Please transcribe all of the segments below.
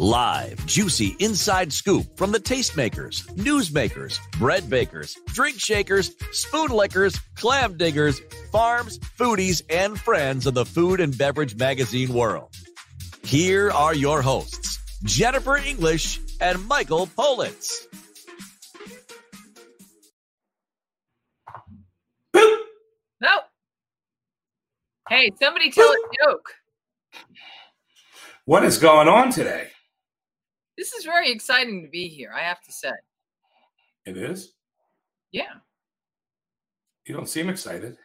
Live, juicy inside scoop from the tastemakers, newsmakers, bread bakers, drink shakers, spoon lickers, clam diggers, farms, foodies, and friends of the food and beverage magazine world. Here are your hosts, Jennifer English and Michael Politz. No. Hey, somebody tell a joke. What is going on today? This is very exciting to be here, I have to say. It is? Yeah. You don't seem excited.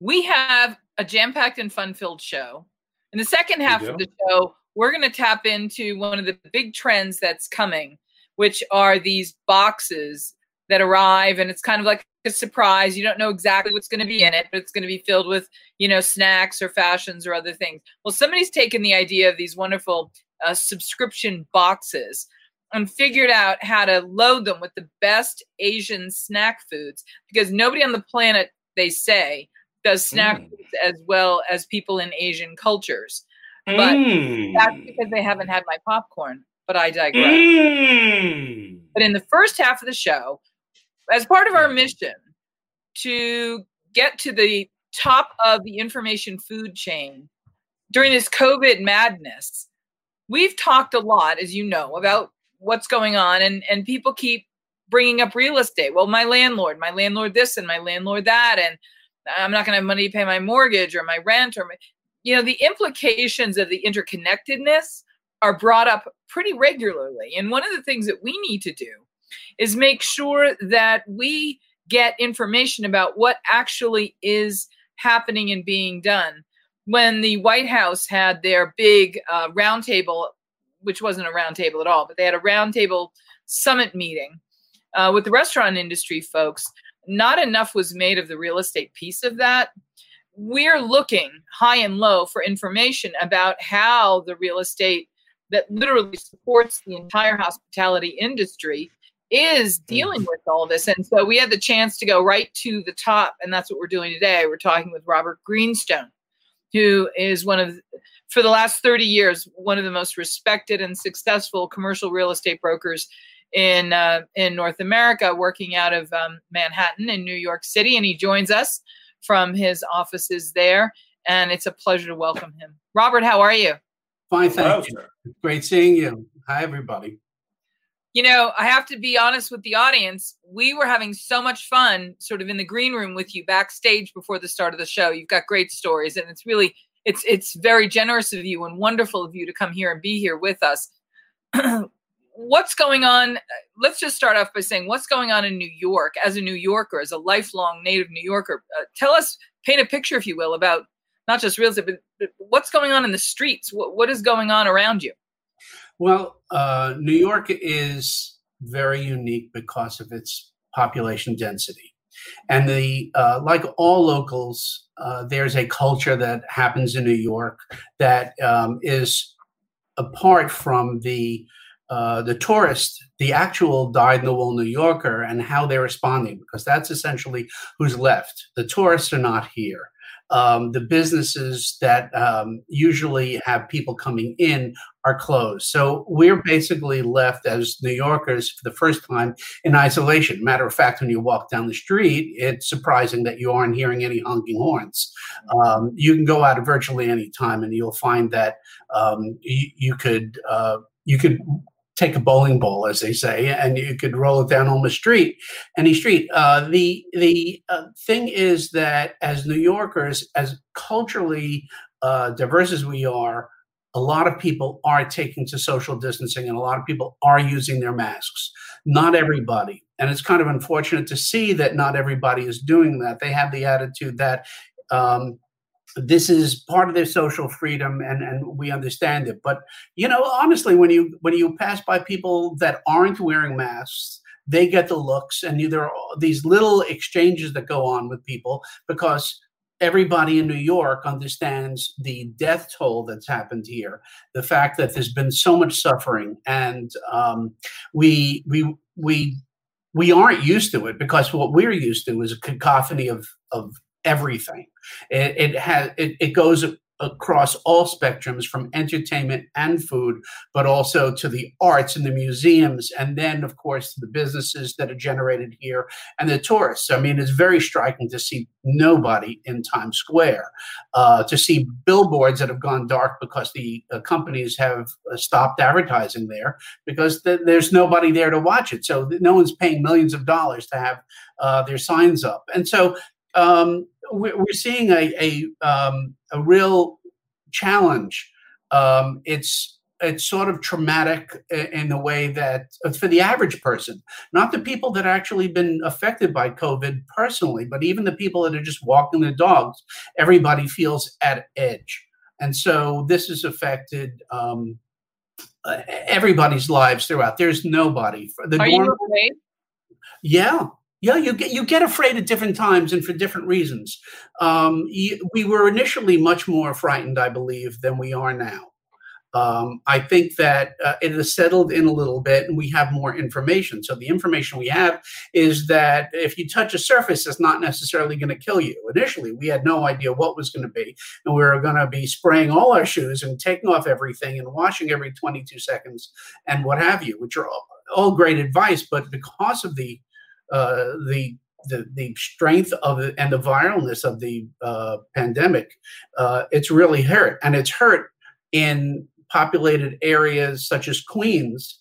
We have a jam packed and fun filled show. In the second half of the show, we're going to tap into one of the big trends that's coming, which are these boxes that arrive and it's kind of like a surprise. You don't know exactly what's going to be in it, but it's going to be filled with, you know, snacks or fashions or other things. Well, somebody's taken the idea of these wonderful uh, subscription boxes and figured out how to load them with the best Asian snack foods because nobody on the planet, they say, does snack Mm. foods as well as people in Asian cultures. But Mm. that's because they haven't had my popcorn. But I digress. Mm. But in the first half of the show, as part of our mission to get to the top of the information food chain during this COVID madness, we've talked a lot, as you know, about what's going on, and, and people keep bringing up real estate. Well, my landlord, my landlord this, and my landlord that, and I'm not going to have money to pay my mortgage or my rent, or my, you know, the implications of the interconnectedness are brought up pretty regularly. And one of the things that we need to do is make sure that we get information about what actually is happening and being done. When the White House had their big uh, roundtable, which wasn't a roundtable at all, but they had a roundtable summit meeting uh, with the restaurant industry folks, not enough was made of the real estate piece of that. We're looking high and low for information about how the real estate that literally supports the entire hospitality industry is dealing with all this. And so we had the chance to go right to the top, and that's what we're doing today. We're talking with Robert Greenstone, who is one of, for the last 30 years, one of the most respected and successful commercial real estate brokers in uh, in North America, working out of um, Manhattan in New York City, and he joins us from his offices there. And it's a pleasure to welcome him. Robert, how are you? Fine, Hello, thank you. sir. Great seeing you. Hi, everybody. You know, I have to be honest with the audience. We were having so much fun sort of in the green room with you backstage before the start of the show. You've got great stories and it's really it's it's very generous of you and wonderful of you to come here and be here with us. what's going on? Let's just start off by saying what's going on in New York as a New Yorker, as a lifelong native New Yorker. Uh, tell us, paint a picture, if you will, about not just real estate, but, but what's going on in the streets. What, what is going on around you? Well, uh, New York is very unique because of its population density. And the uh, like all locals, uh, there's a culture that happens in New York that um, is apart from the uh, the tourist, the actual dyed-in-the-wool New Yorker, and how they're responding, because that's essentially who's left. The tourists are not here. Um, the businesses that um, usually have people coming in are closed. So we're basically left as New Yorkers for the first time in isolation. Matter of fact, when you walk down the street, it's surprising that you aren't hearing any honking horns. Um, you can go out virtually any time, and you'll find that um, you, you could uh, you could take a bowling ball, as they say, and you could roll it down on the street, any street. Uh, the the uh, thing is that as New Yorkers, as culturally uh, diverse as we are, a lot of people are taking to social distancing, and a lot of people are using their masks. Not everybody, and it's kind of unfortunate to see that not everybody is doing that. They have the attitude that. Um, this is part of their social freedom and and we understand it. But you know honestly when you when you pass by people that aren't wearing masks they get the looks and there are these little exchanges that go on with people because everybody in new york understands the death toll that's happened here the fact that there's been so much suffering and um, we we we we aren't used to it because what we're used to is a cacophony of of everything. It, it has it, it goes across all spectrums from entertainment and food, but also to the arts and the museums, and then, of course, the businesses that are generated here and the tourists. I mean, it's very striking to see nobody in Times Square, uh, to see billboards that have gone dark because the uh, companies have uh, stopped advertising there because th- there's nobody there to watch it. So no one's paying millions of dollars to have uh, their signs up. And so um, we're seeing a a, um, a real challenge. Um, it's it's sort of traumatic in the way that uh, for the average person, not the people that actually been affected by COVID personally, but even the people that are just walking their dogs. Everybody feels at edge, and so this has affected um, uh, everybody's lives throughout. There's nobody. The Are you afraid? Yeah, yeah, you get you get afraid at different times and for different reasons. Um, we were initially much more frightened, I believe, than we are now. Um, I think that uh, it has settled in a little bit, and we have more information. So the information we have is that if you touch a surface, it's not necessarily going to kill you. Initially, we had no idea what was going to be, and we were going to be spraying all our shoes and taking off everything and washing every 22 seconds and what have you, which are all, all great advice. But because of the uh, the the, the strength of and the viralness of the uh, pandemic, uh, it's really hurt. And it's hurt in populated areas such as Queens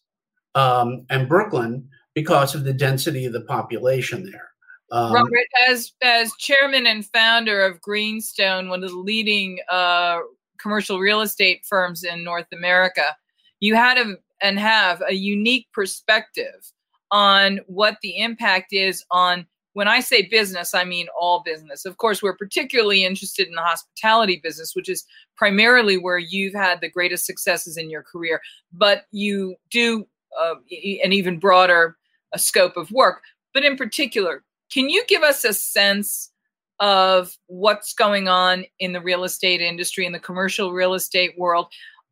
um, and Brooklyn because of the density of the population there. Um, Robert, as as chairman and founder of Greenstone, one of the leading uh, commercial real estate firms in North America, you had a, and have a unique perspective on what the impact is on when I say business, I mean all business. Of course, we're particularly interested in the hospitality business, which is primarily where you've had the greatest successes in your career, but you do uh, an even broader uh, scope of work. But in particular, can you give us a sense of what's going on in the real estate industry, in the commercial real estate world?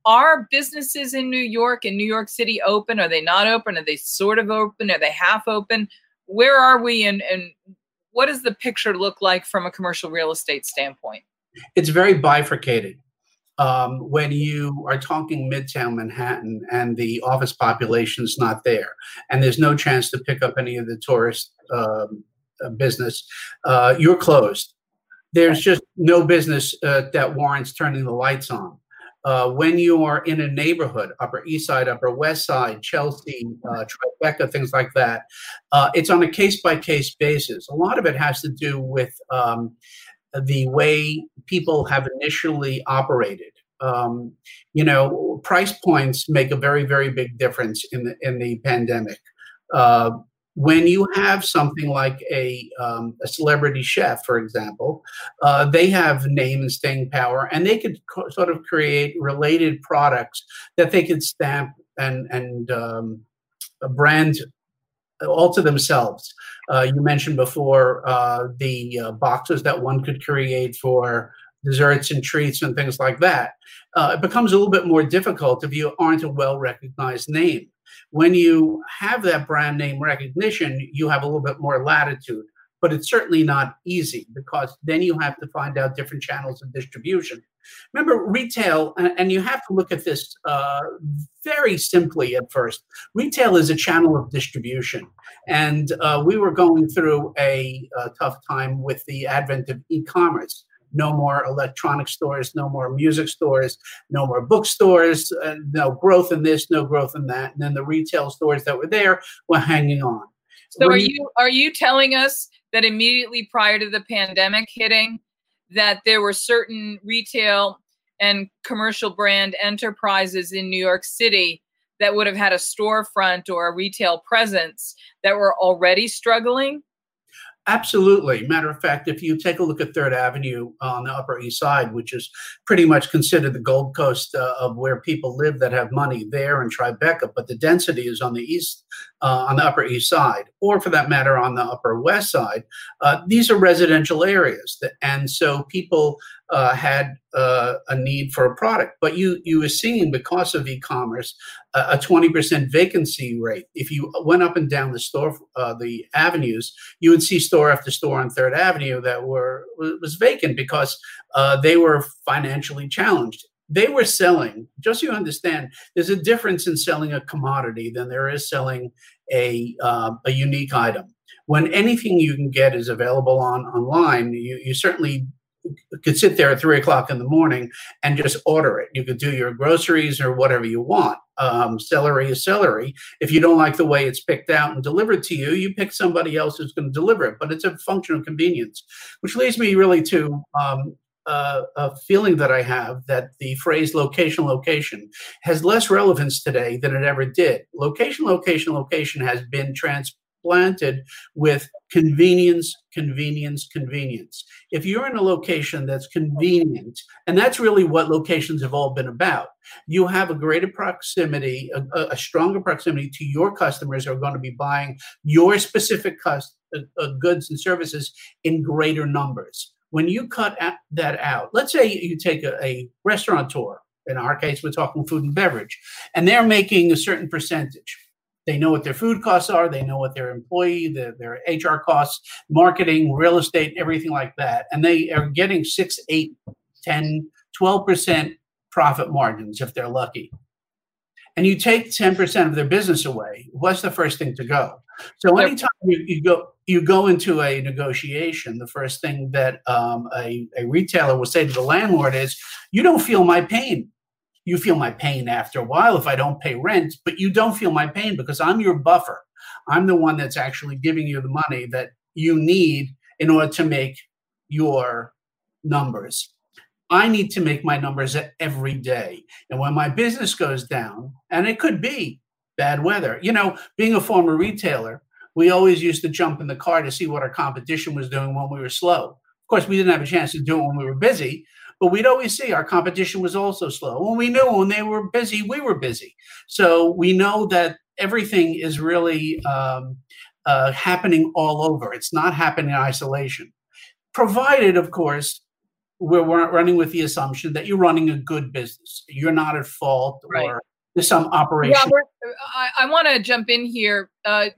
Are businesses in New York and New York City open? Are they not open? Are they sort of open? Are they half open? Where are we and, and what does the picture look like from a commercial real estate standpoint? It's very bifurcated. Um, when you are talking Midtown Manhattan and the office population is not there, and there's no chance to pick up any of the tourist um, uh, business, uh, you're closed. There's just no business uh, that warrants turning the lights on uh, when you are in a neighborhood, Upper East Side, Upper West Side, Chelsea, uh, Tribeca, things like that, uh, it's on a case by case basis. A lot of it has to do with um, the way people have initially operated. Um, you know, price points make a very, very big difference in the in the pandemic. Uh, when you have something like a, um, a celebrity chef, for example, uh, they have name and staying power, and they could co- sort of create related products that they could stamp and and um, brand all to themselves. Uh, you mentioned before uh, the uh, boxes that one could create for desserts and treats and things like that. Uh, it becomes a little bit more difficult if you aren't a well recognized name. When you have that brand name recognition, you have a little bit more latitude, but it's certainly not easy because then you have to find out different channels of distribution. Remember, retail, and you have to look at this uh, very simply at first. Retail is a channel of distribution. And uh, we were going through a, a tough time with the advent of e commerce no more electronic stores, no more music stores, no more bookstores, uh, no growth in this, no growth in that. And then the retail stores that were there were hanging on. So are you are you telling us that immediately prior to the pandemic hitting that there were certain retail and commercial brand enterprises in New York City that would have had a storefront or a retail presence that were already struggling? Absolutely. Matter of fact, if you take a look at Third Avenue on the Upper East Side, which is pretty much considered the Gold Coast uh, of where people live that have money there in Tribeca, but the density is on the east, uh, on the Upper East Side, or for that matter, on the Upper West Side. Uh, these are residential areas, that, and so people uh, had uh, a need for a product. But you you were seeing because of e-commerce a twenty percent vacancy rate. If you went up and down the store uh, the avenues, you would see store after store on Third Avenue that were was vacant because uh, they were financially challenged. They were selling. Just so you understand, there's a difference in selling a commodity than there is selling a um, a unique item when anything you can get is available on online, you, you certainly could sit there at three o'clock in the morning and just order it. You could do your groceries or whatever you want. Um, celery is celery. If you don't like the way it's picked out and delivered to you, you pick somebody else who's going to deliver it. But it's a function of convenience, which leads me really to um, uh, a feeling that I have that the phrase location, location has less relevance today than it ever did. Location, location, location has been transplanted with convenience, convenience, convenience. If you're in a location that's convenient, and that's really what locations have all been about, you have a greater proximity, a, a stronger proximity to your customers who are going to be buying your specific uh, uh, goods and services in greater numbers. When you cut that out, let's say you take a, a restaurateur, in our case, we're talking food and beverage, and they're making a certain percentage they know what their food costs are. They know what their employee, their, their HR costs, marketing, real estate, everything like that. And they are getting six, eight, 10, 12% profit margins if they're lucky. And you take 10% of their business away, what's the first thing to go? So anytime you, you go you go into a negotiation, the first thing that um, a, a retailer will say to the landlord is, "You don't feel my pain you feel my pain after a while if I don't pay rent, but you don't feel my pain because I'm your buffer. I'm the one that's actually giving you the money that you need in order to make your numbers. I need to make my numbers every day. And when my business goes down, and it could be bad weather, you know, being a former retailer, we always used to jump in the car to see what our competition was doing when we were slow. Of course, we didn't have a chance to do it when we were busy, but we'd always see our competition was also slow. When we knew when they were busy, we were busy. So we know that everything is really um, uh, happening all over. It's not happening in isolation, provided, of course, we're running with the assumption that you're running a good business. You're not at fault right. or there's some operation. Yeah, I, I want to jump in here. Uh,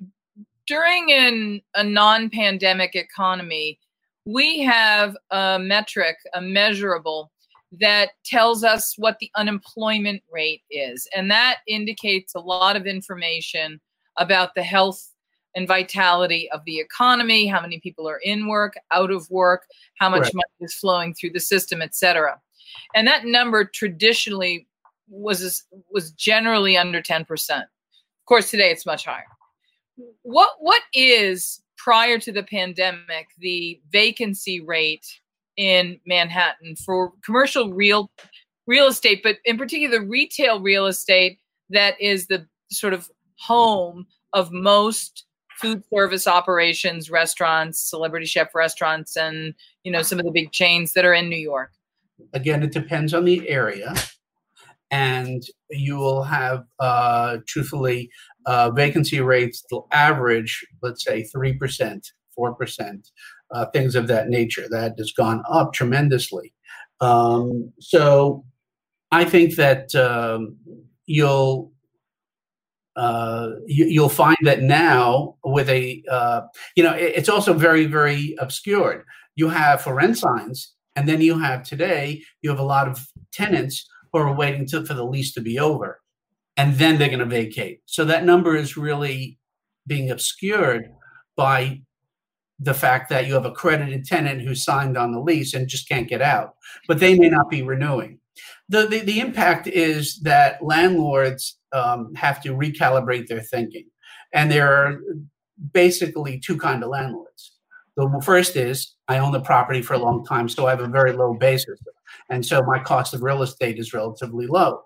during an, a non-pandemic economy, we have a metric, a measurable, that tells us what the unemployment rate is. And that indicates a lot of information about the health and vitality of the economy, how many people are in work, out of work, how much right. money is flowing through the system, et cetera. And that number traditionally was was generally under 10%. Of course, today it's much higher. What what is prior to the pandemic, the vacancy rate in Manhattan for commercial real real estate, but in particular the retail real estate that is the sort of home of most food service operations, restaurants, celebrity chef restaurants, and you know some of the big chains that are in New York. Again, it depends on the area, and you will have, uh, truthfully, uh, vacancy rates will average, let's say, 3%, 4%, uh, things of that nature. That has gone up tremendously. Um, so I think that um, you'll uh, you, will find that now with a uh, you know it, it's also very very obscured. You have for rent signs, and then you have today you have a lot of tenants who are waiting to, for the lease to be over and then they're going to vacate. So that number is really being obscured by the fact that you have a credited tenant who signed on the lease and just can't get out, but they may not be renewing. The, the, the impact is that landlords um, have to recalibrate their thinking. And there are basically two kind of landlords. The first is I own the property for a long time, so I have a very low basis. And so my cost of real estate is relatively low.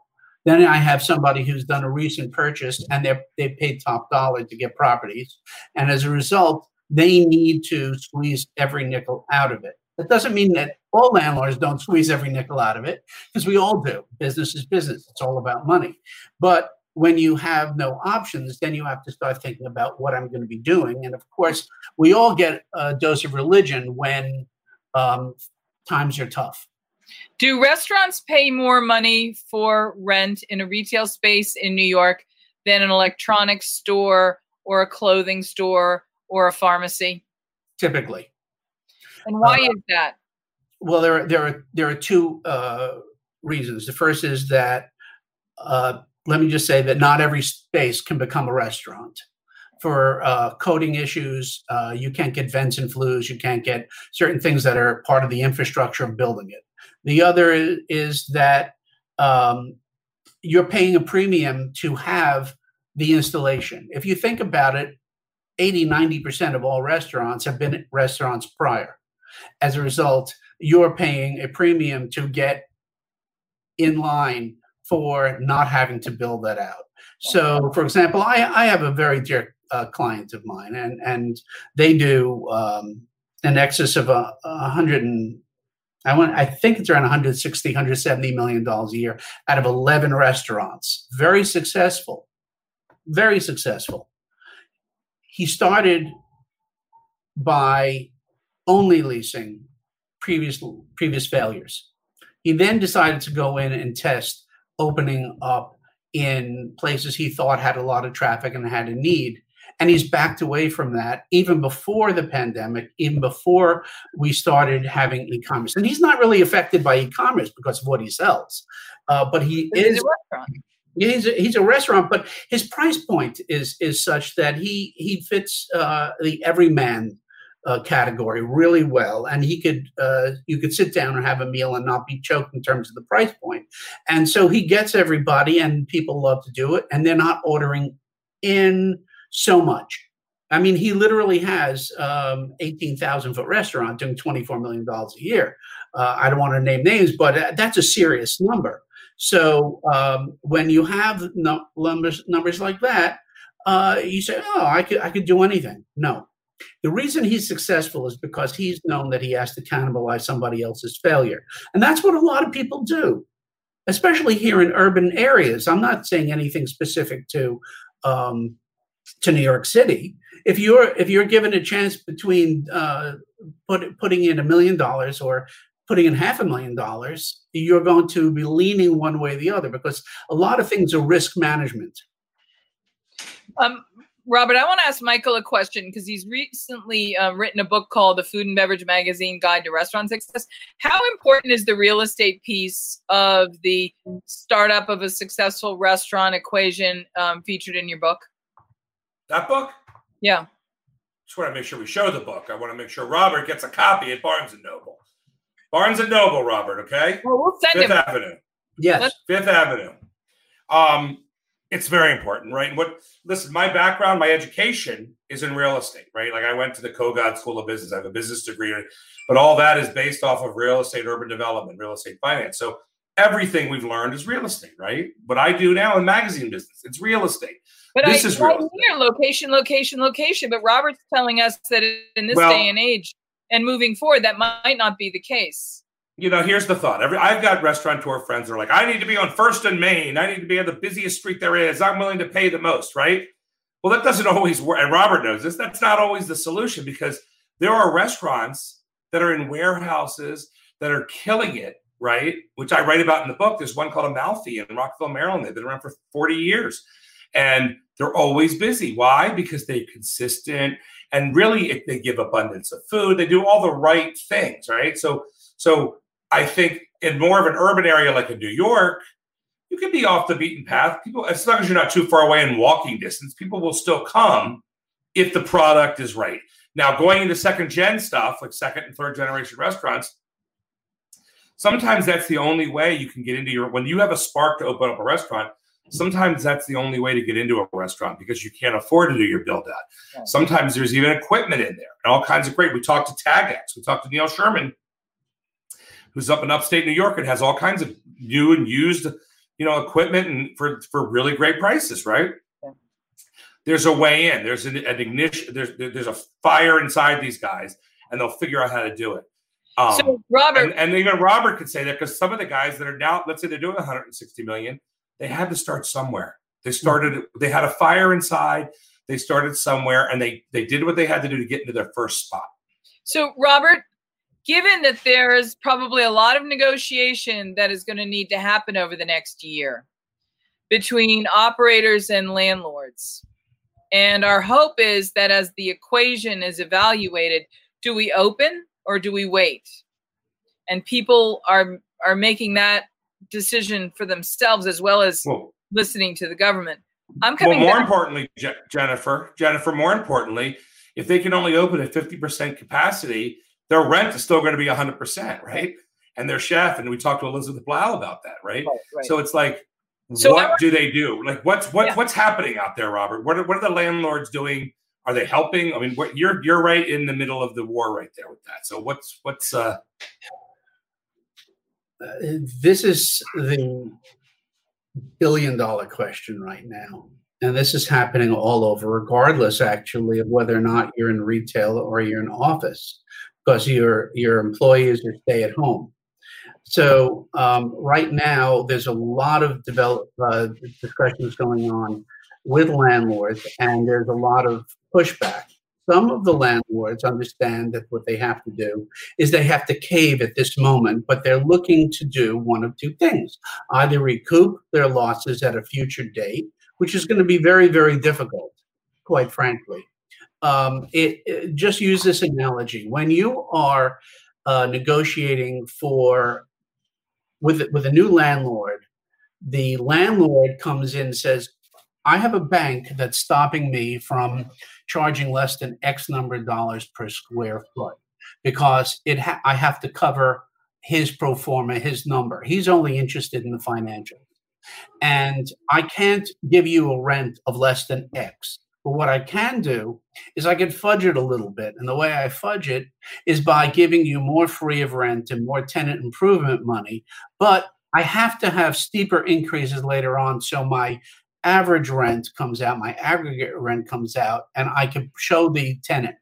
Then I have somebody who's done a recent purchase and they they paid top dollar to get properties, and as a result, they need to squeeze every nickel out of it. That doesn't mean that all landlords don't squeeze every nickel out of it, because we all do. Business is business, it's all about money. But when you have no options, then you have to start thinking about what I'm going to be doing. And of course, we all get a dose of religion when um, times are tough. Do restaurants pay more money for rent in a retail space in New York than an electronics store or a clothing store or a pharmacy? Typically. And why Uh, is that? Well, there are there are there are two uh, reasons. The first is that uh, let me just say that not every space can become a restaurant. For uh, coding issues, uh, you can't get vents and flues. You can't get certain things that are part of the infrastructure of building it. The other is, that um, you're paying a premium to have the installation. If you think about it, 80, 90% of all restaurants have been restaurants prior. As a result, you're paying a premium to get in line for not having to build that out. So, for example, I, I have a very dear uh, client of mine, and and they do um, in excess of a, a hundred and I want I think it's around 160, 170 million dollars a year out of 11 restaurants. Very successful, very successful. He started by only leasing previous previous failures. He then decided to go in and test opening up in places he thought had a lot of traffic and had a need. And he's backed away from that even before the pandemic, even before we started having e-commerce. And he's not really affected by e-commerce because of what he sells, uh, but he This is is a restaurant. yeah, he's a, he's a restaurant, but his price point is is such that he he fits uh, the everyman uh, category really well, and he could uh, you could sit down and have a meal and not be choked in terms of the price point, and so he gets everybody, and people love to do it, and they're not ordering in so much. I mean, he literally has um, eighteen thousand foot restaurant doing twenty four million dollars a year. Uh, I don't want to name names, but uh, that's a serious number. So um, when you have numbers numbers like that, uh, you say, "Oh, I could I could do anything." No, the reason he's successful is because he's known that he has to cannibalize somebody else's failure, and that's what a lot of people do, especially here in urban areas. I'm not saying anything specific to um, to New York City. If you're if you're given a chance between uh, put, putting in a million dollars or putting in half a million dollars, you're going to be leaning one way or the other because a lot of things are risk management. Um, Robert, I want to ask Michael a question because he's recently uh, written a book called The Food and Beverage Magazine Guide to Restaurant Success. How important is the real estate piece of the startup of a successful restaurant equation um, featured in your book? That book? Yeah. Just want to make sure we show the book. I want to make sure Robert gets a copy at Barnes and Noble. Barnes and Noble, Robert. Okay, Well, we'll send Fifth him. Avenue. Yes. Fifth Avenue. Um, it's very important, right? And what listen, my background, my education is in real estate, right? Like I went to the Kogod School of Business. I have a business degree, but all that is based off of real estate, urban development, real estate finance. So everything we've learned is real estate, right? What I do now in magazine business, it's real estate. But This I, is estate. hear location, location, location. But Robert's telling us that in this Well- day and age and moving forward, that might not be the case. you know, here's the thought. Every I've got restaurateur friends that are like, I need to be on First and Main. I need to be on the busiest street there is. I'm willing to pay the most, right? Well, that doesn't always work. And Robert knows this. That's not always the solution because there are restaurants that are in warehouses that are killing it, right? Which I write about in the book. There's one called Amalfi in Rockville, Maryland. They've been around for 40 years. And they're always busy. Why? Because they're consistent and really it- they give abundance of food. They do all the right things, right? So so I think in more of an urban area like in New York, you can be off the beaten path. People, as long as you're not too far away in walking distance, people will still come if the product is right. Now, going into second gen stuff like second and third generation restaurants, sometimes that's the only way you can get into your. When you have a spark to open up a restaurant, sometimes that's the only way to get into a restaurant because you can't afford to do your build out. Right. Sometimes there's even equipment in there and all kinds of great. We talked to Tagex, we talked to Neil Sherman, who's up in upstate New York and has all kinds of new and used, you know, equipment and for for really great prices, right? Yeah. there's a way in. There's an, an ignition. There's there's a fire inside these guys, and they'll figure out how to do it. Um, so Robert, and, and, even Robert could say that because some of the guys that are now, let's say they're doing 160 million, they had to start somewhere. They hmm. started. They had a fire inside. They started somewhere, and they they did what they had to do to get into their first spot. So Robert, given that there's probably a lot of negotiation that is going to need to happen over the next year between operators and landlords. And our hope is that as the equation is evaluated, do we open or do we wait? And people are are making that decision for themselves as well as well, listening to the government. I'm coming. Well, more back. importantly, Je- Jennifer, Jennifer, more importantly, if they can only open at 50% capacity, their rent is still going to be 100%, right? And their chef, and we talked to Elizabeth Blau about that, right? right, right. So it's like, so what do they do? Like, what's what yeah. what's happening out there, Robert? What are, what are the landlords doing? Are they helping? I mean, what, you're you're right in the middle of the war right there with that. So what's what's uh, uh this is the billion dollar question right now. And this is happening all over, regardless actually of whether or not you're in retail or you're in office, because your your employees are stay at home. So um, right now, there's a lot of develop uh, discussions going on with landlords, and there's a lot of pushback. Some of the landlords understand that what they have to do is they have to cave at this moment, but they're looking to do one of two things either recoup their losses at a future date, which is going to be very, very difficult, quite frankly. Um, it, it, just use this analogy when you are uh, negotiating for with with a new landlord, the landlord comes in and says, "I have a bank that's stopping me from charging less than X number of dollars per square foot because it ha- I have to cover his pro forma, his number. He's only interested in the financial, and I can't give you a rent of less than X." But what I can do is I can fudge it a little bit. And the way I fudge it is by giving you more free of rent and more tenant improvement money. But I have to have steeper increases later on. So my average rent comes out, my aggregate rent comes out, and I can show the tenant,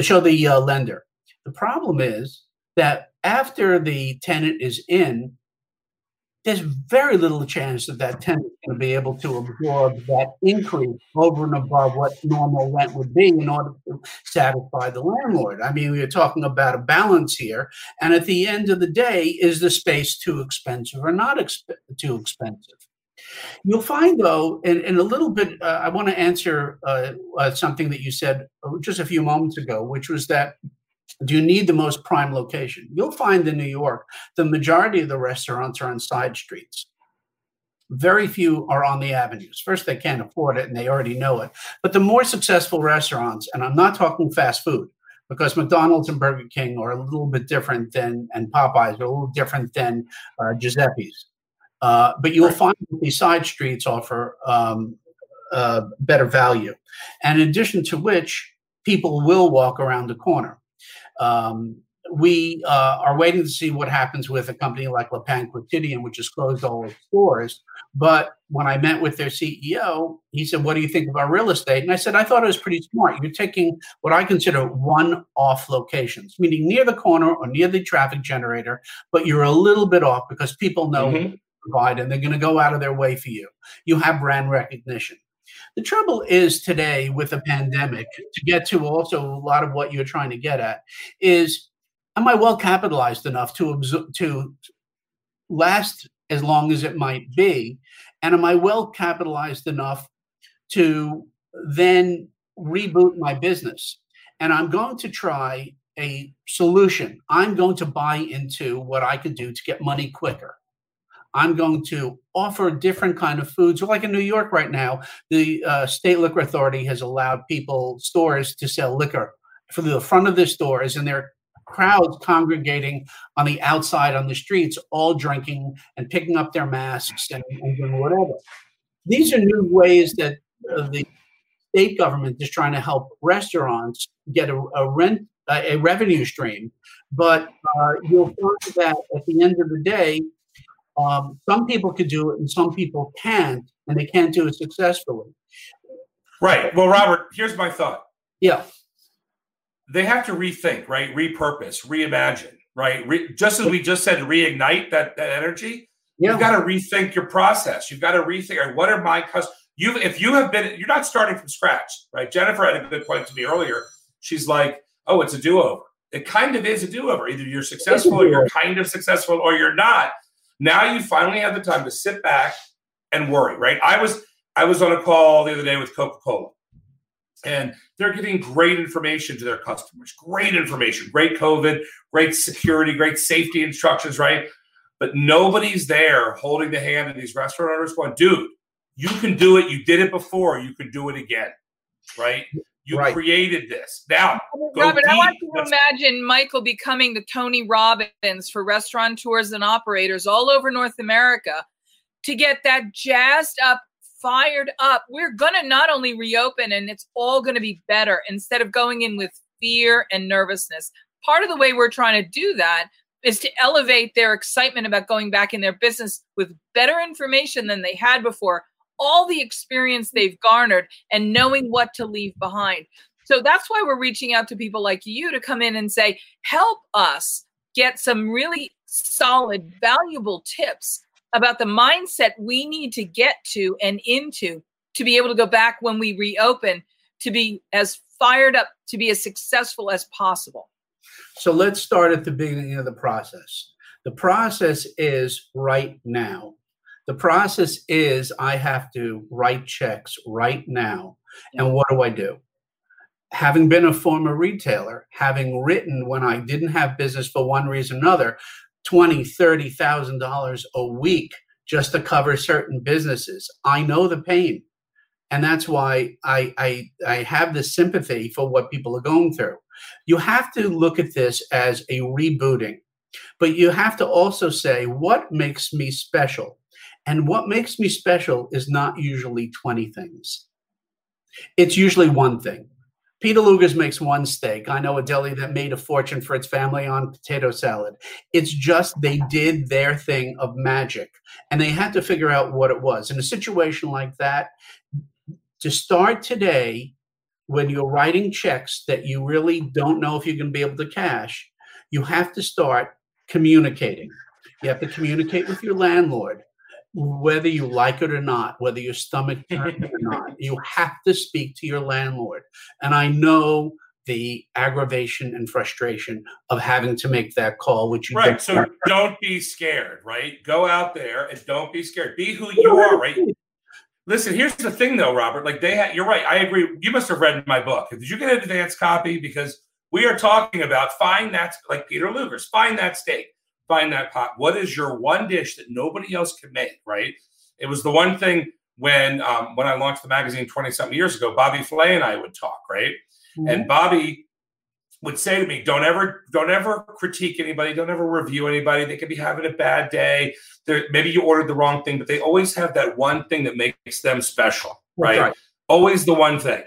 show the uh, lender. The problem is that after the tenant is in, there's very little chance that that tenant is going to be able to absorb that increase over and above what normal rent would be in order to satisfy the landlord. I mean, we're talking about a balance here. And at the end of the day, is the space too expensive or not exp- too expensive? You'll find, though, in, in a little bit, uh, I want to answer uh, uh, something that you said just a few moments ago, which was that do you need the most prime location? You'll find in New York, the majority of the restaurants are on side streets. Very few are on the avenues. First, they can't afford it and they already know it. But the more successful restaurants, and I'm not talking fast food, because McDonald's and Burger King are a little bit different than, and Popeyes are a little different than uh, Giuseppe's. Uh, but you'll find these side streets offer um, uh, better value. And in addition to which, people will walk around the corner. Um, we uh, are waiting to see what happens with a company like Le Pain Quotidien, which has closed all its stores. But when I met with their CEO, he said, What do you think about real estate? And I said, I thought it was pretty smart. You're taking what I consider one off locations, meaning near the corner or near the traffic generator, but you're a little bit off because people know mm-hmm. Provide and they're going to go out of their way for you. You have brand recognition. The trouble is today with the pandemic, to get to also a lot of what you're trying to get at, is am I well capitalized enough to to last as long as it might be, and am I well capitalized enough to then reboot my business? And I'm going to try a solution. I'm going to buy into what I can do to get money quicker. I'm going to offer different kind of foods. Like in New York right now, the uh, state liquor authority has allowed people stores to sell liquor for the front of their stores, and there are crowds congregating on the outside on the streets, all drinking and picking up their masks and, and doing whatever. These are new ways that uh, the state government is trying to help restaurants get a, a rent a revenue stream. But uh, you'll find that at the end of the day, um, some people could do it and some people can't, and they can't do it successfully. Right. Well, Robert, here's my thought. Yeah. They have to rethink, right? Repurpose, reimagine, right? Re- just as we just said, reignite that, that energy. Yeah. You've got to rethink your process. You've got to rethink what are my customers. You've if you have been, you're not starting from scratch, right? Jennifer had a good point to me earlier. She's like, "Oh, it's a do-over." It kind of is a do-over. Either you're successful, or you're kind of successful, or you're not. Now you finally have the time to sit back and worry, right? I was I was on a call the other day with Coca-Cola, and they're getting great information to their customers. Great information, great COVID, great security, great safety instructions, right? But nobody's there holding the hand of these restaurant owners going, dude, you can do it. You did it before. You can do it again, right? You right. created this. Now, Robert, I want you to imagine Michael becoming the Tony Robbins for restaurateurs and operators all over North America to get that jazzed up, fired up. We're going to not only reopen and it's all going to be better instead of going in with fear and nervousness. Part of the way we're trying to do that is to elevate their excitement about going back in their business with better information than they had before all the experience they've garnered and knowing what to leave behind. So that's why we're reaching out to people like you to come in and say, help us get some really solid, valuable tips about the mindset we need to get to and into to be able to go back when we reopen to be as fired up, to be as successful as possible. So let's start at the beginning of the process. The process is right now. The process is I have to write checks right now. And what do I do? Having been a former retailer, having written when I didn't have business for one reason or another, twenty, thirty thousand dollars a week just to cover certain businesses. I know the pain. And that's why I, I, I have the sympathy for what people are going through. You have to look at this as a rebooting, but you have to also say, what makes me special? And what makes me special is not usually 20 things. It's usually one thing. Peter Luger's makes one steak. I know a deli that made a fortune for its family on potato salad. It's just they did their thing of magic and they had to figure out what it was. In a situation like that, to start today, when you're writing checks that you really don't know if you're going to be able to cash, you have to start communicating. You have to communicate with your landlord whether you like it or not, whether your stomach turns or not, you have to speak to your landlord. And I know the aggravation and frustration of having to make that call, which you right. So don't be scared, right? Go out there and don't be scared. Be who you are, right? Listen, here's the thing, though, Robert. Like they, had, you're right. I agree. You must have read my book. Did you get an advance copy? Because we are talking about find that, like Peter Luger's, find that steak find that pot. What is your one dish that nobody else can make? Right. It was the one thing when um, when I launched the magazine 20 something years ago, Bobby Flay and I would talk, right? Mm-hmm. And Bobby would say to me, Don't ever, don't ever critique anybody, don't ever review anybody. They could be having a bad day. They're, maybe you ordered the wrong thing, but they always have that one thing that makes them special, right? right. Always the one thing.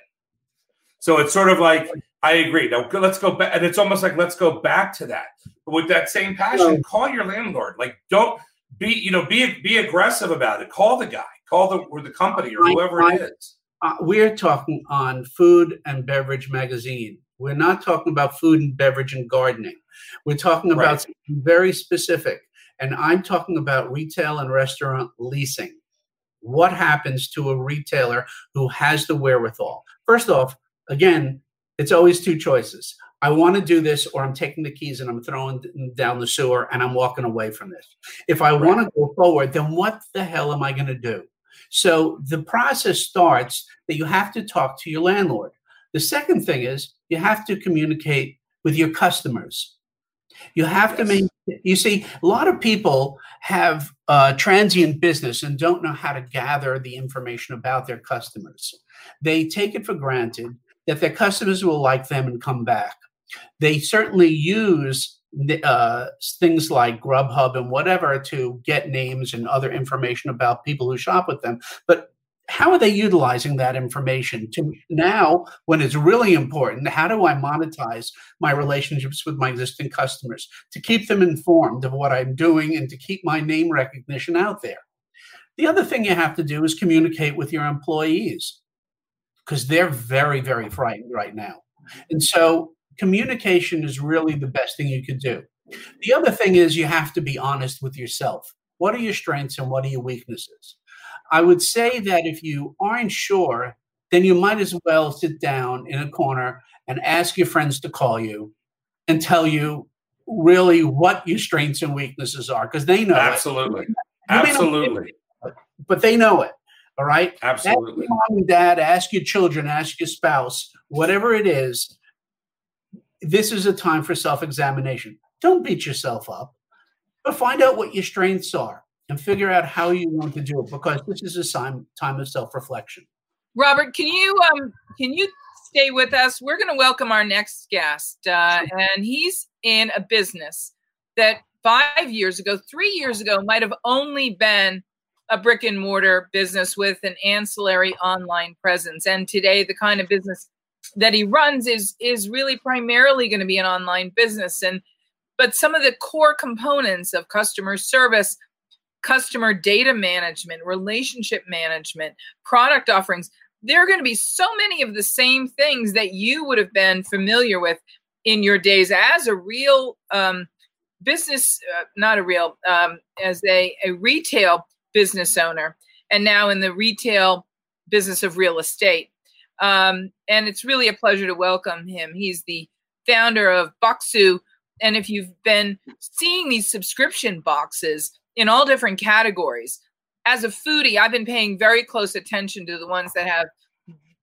So it's sort of like I agree. Now let's go back, and it's almost like let's go back to that. With that same passion, call your landlord. Like, don't be, you know, be be aggressive about it. Call the guy, call the or the company or whoever I, it is. Uh, we're talking on Food and Beverage Magazine. We're not talking about food and beverage and gardening. We're talking about right. something very specific. And I'm talking about retail and restaurant leasing. What happens to a retailer who has the wherewithal? First off, again, it's always two choices. I want to do this, or I'm taking the keys and I'm throwing down the sewer and I'm walking away from this. If I right. want to go forward, then what the hell am I going to do? So the process starts that you have to talk to your landlord. The second thing is you have to communicate with your customers. You have yes. to make, you see, a lot of people have a transient business and don't know how to gather the information about their customers. They take it for granted that their customers will like them and come back. They certainly use uh, things like Grubhub and whatever to get names and other information about people who shop with them. But how are they utilizing that information to now when it's really important how do i monetize my relationships with my existing customers to keep them informed of what i'm doing and to keep my name recognition out there the other thing you have to do is communicate with your employees because they're very, very frightened right now. And so communication is really the best thing you could do. The other thing is you have to be honest with yourself. What are your strengths and what are your weaknesses? I would say that if you aren't sure, then you might as well sit down in a corner and ask your friends to call you and tell you really what your strengths and weaknesses are because they know absolutely it. absolutely but they know it all right absolutely ask mom and dad ask your children ask your spouse whatever it is this is a time for self-examination don't beat yourself up but find out what your strengths are and figure out how you want to do it because this is a time time of self-reflection robert can you um can you stay with us. We're going to welcome our next guest, uh, and he's in a business that five years ago, three years ago, might have only been a brick and mortar business with an ancillary online presence. And today, the kind of business that he runs is is really primarily going to be an online business. And but some of the core components of customer service, customer data management, relationship management, product offerings there are going to be so many of the same things that you would have been familiar with in your days as a real um, business, uh, not a real, um, as a, a retail business owner, and now in the retail business of real estate. Um, and it's really a pleasure to welcome him. He's the founder of Bokksu. And if you've been seeing these subscription boxes in all different categories, as a foodie, I've been paying very close attention to the ones that have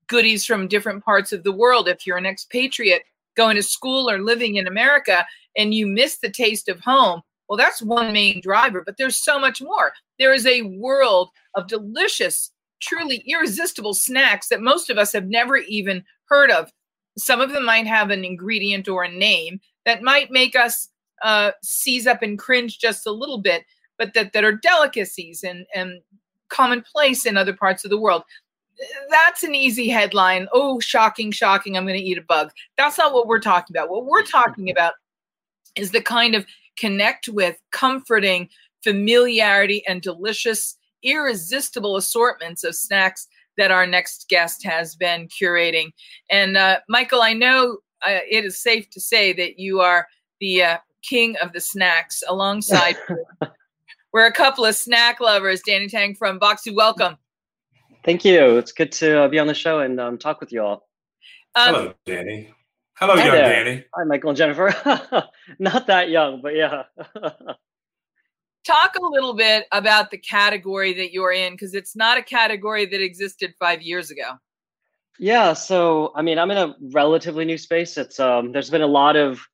goodies from different parts of the world. If you're an expatriate going to school or living in America and you miss the taste of home, well, that's one main driver, but there's so much more. There is a world of delicious, truly irresistible snacks that most of us have never even heard of. Some of them might have an ingredient or a name that might make us uh, seize up and cringe just a little bit but that, that are delicacies and, and commonplace in other parts of the world. That's an easy headline. Oh, shocking, shocking. I'm going to eat a bug. That's not what we're talking about. What we're talking about is the kind of connect with, comforting, familiarity, and delicious, irresistible assortments of snacks that our next guest has been curating. And uh, Michael, I know uh, it is safe to say that you are the uh, king of the snacks alongside We're a couple of snack lovers. Danny Taing from Bokksu, welcome. Thank you. It's good to uh, be on the show and um, talk with you all. Um, Hello, Danny. Hello, young there. Danny. Hi, Michael and Jennifer. Not that young, but yeah. talk a little bit about the category that you're in because it's not a category that existed five years ago. Yeah, so I mean, I'm in a relatively new space. It's um, there's been a lot of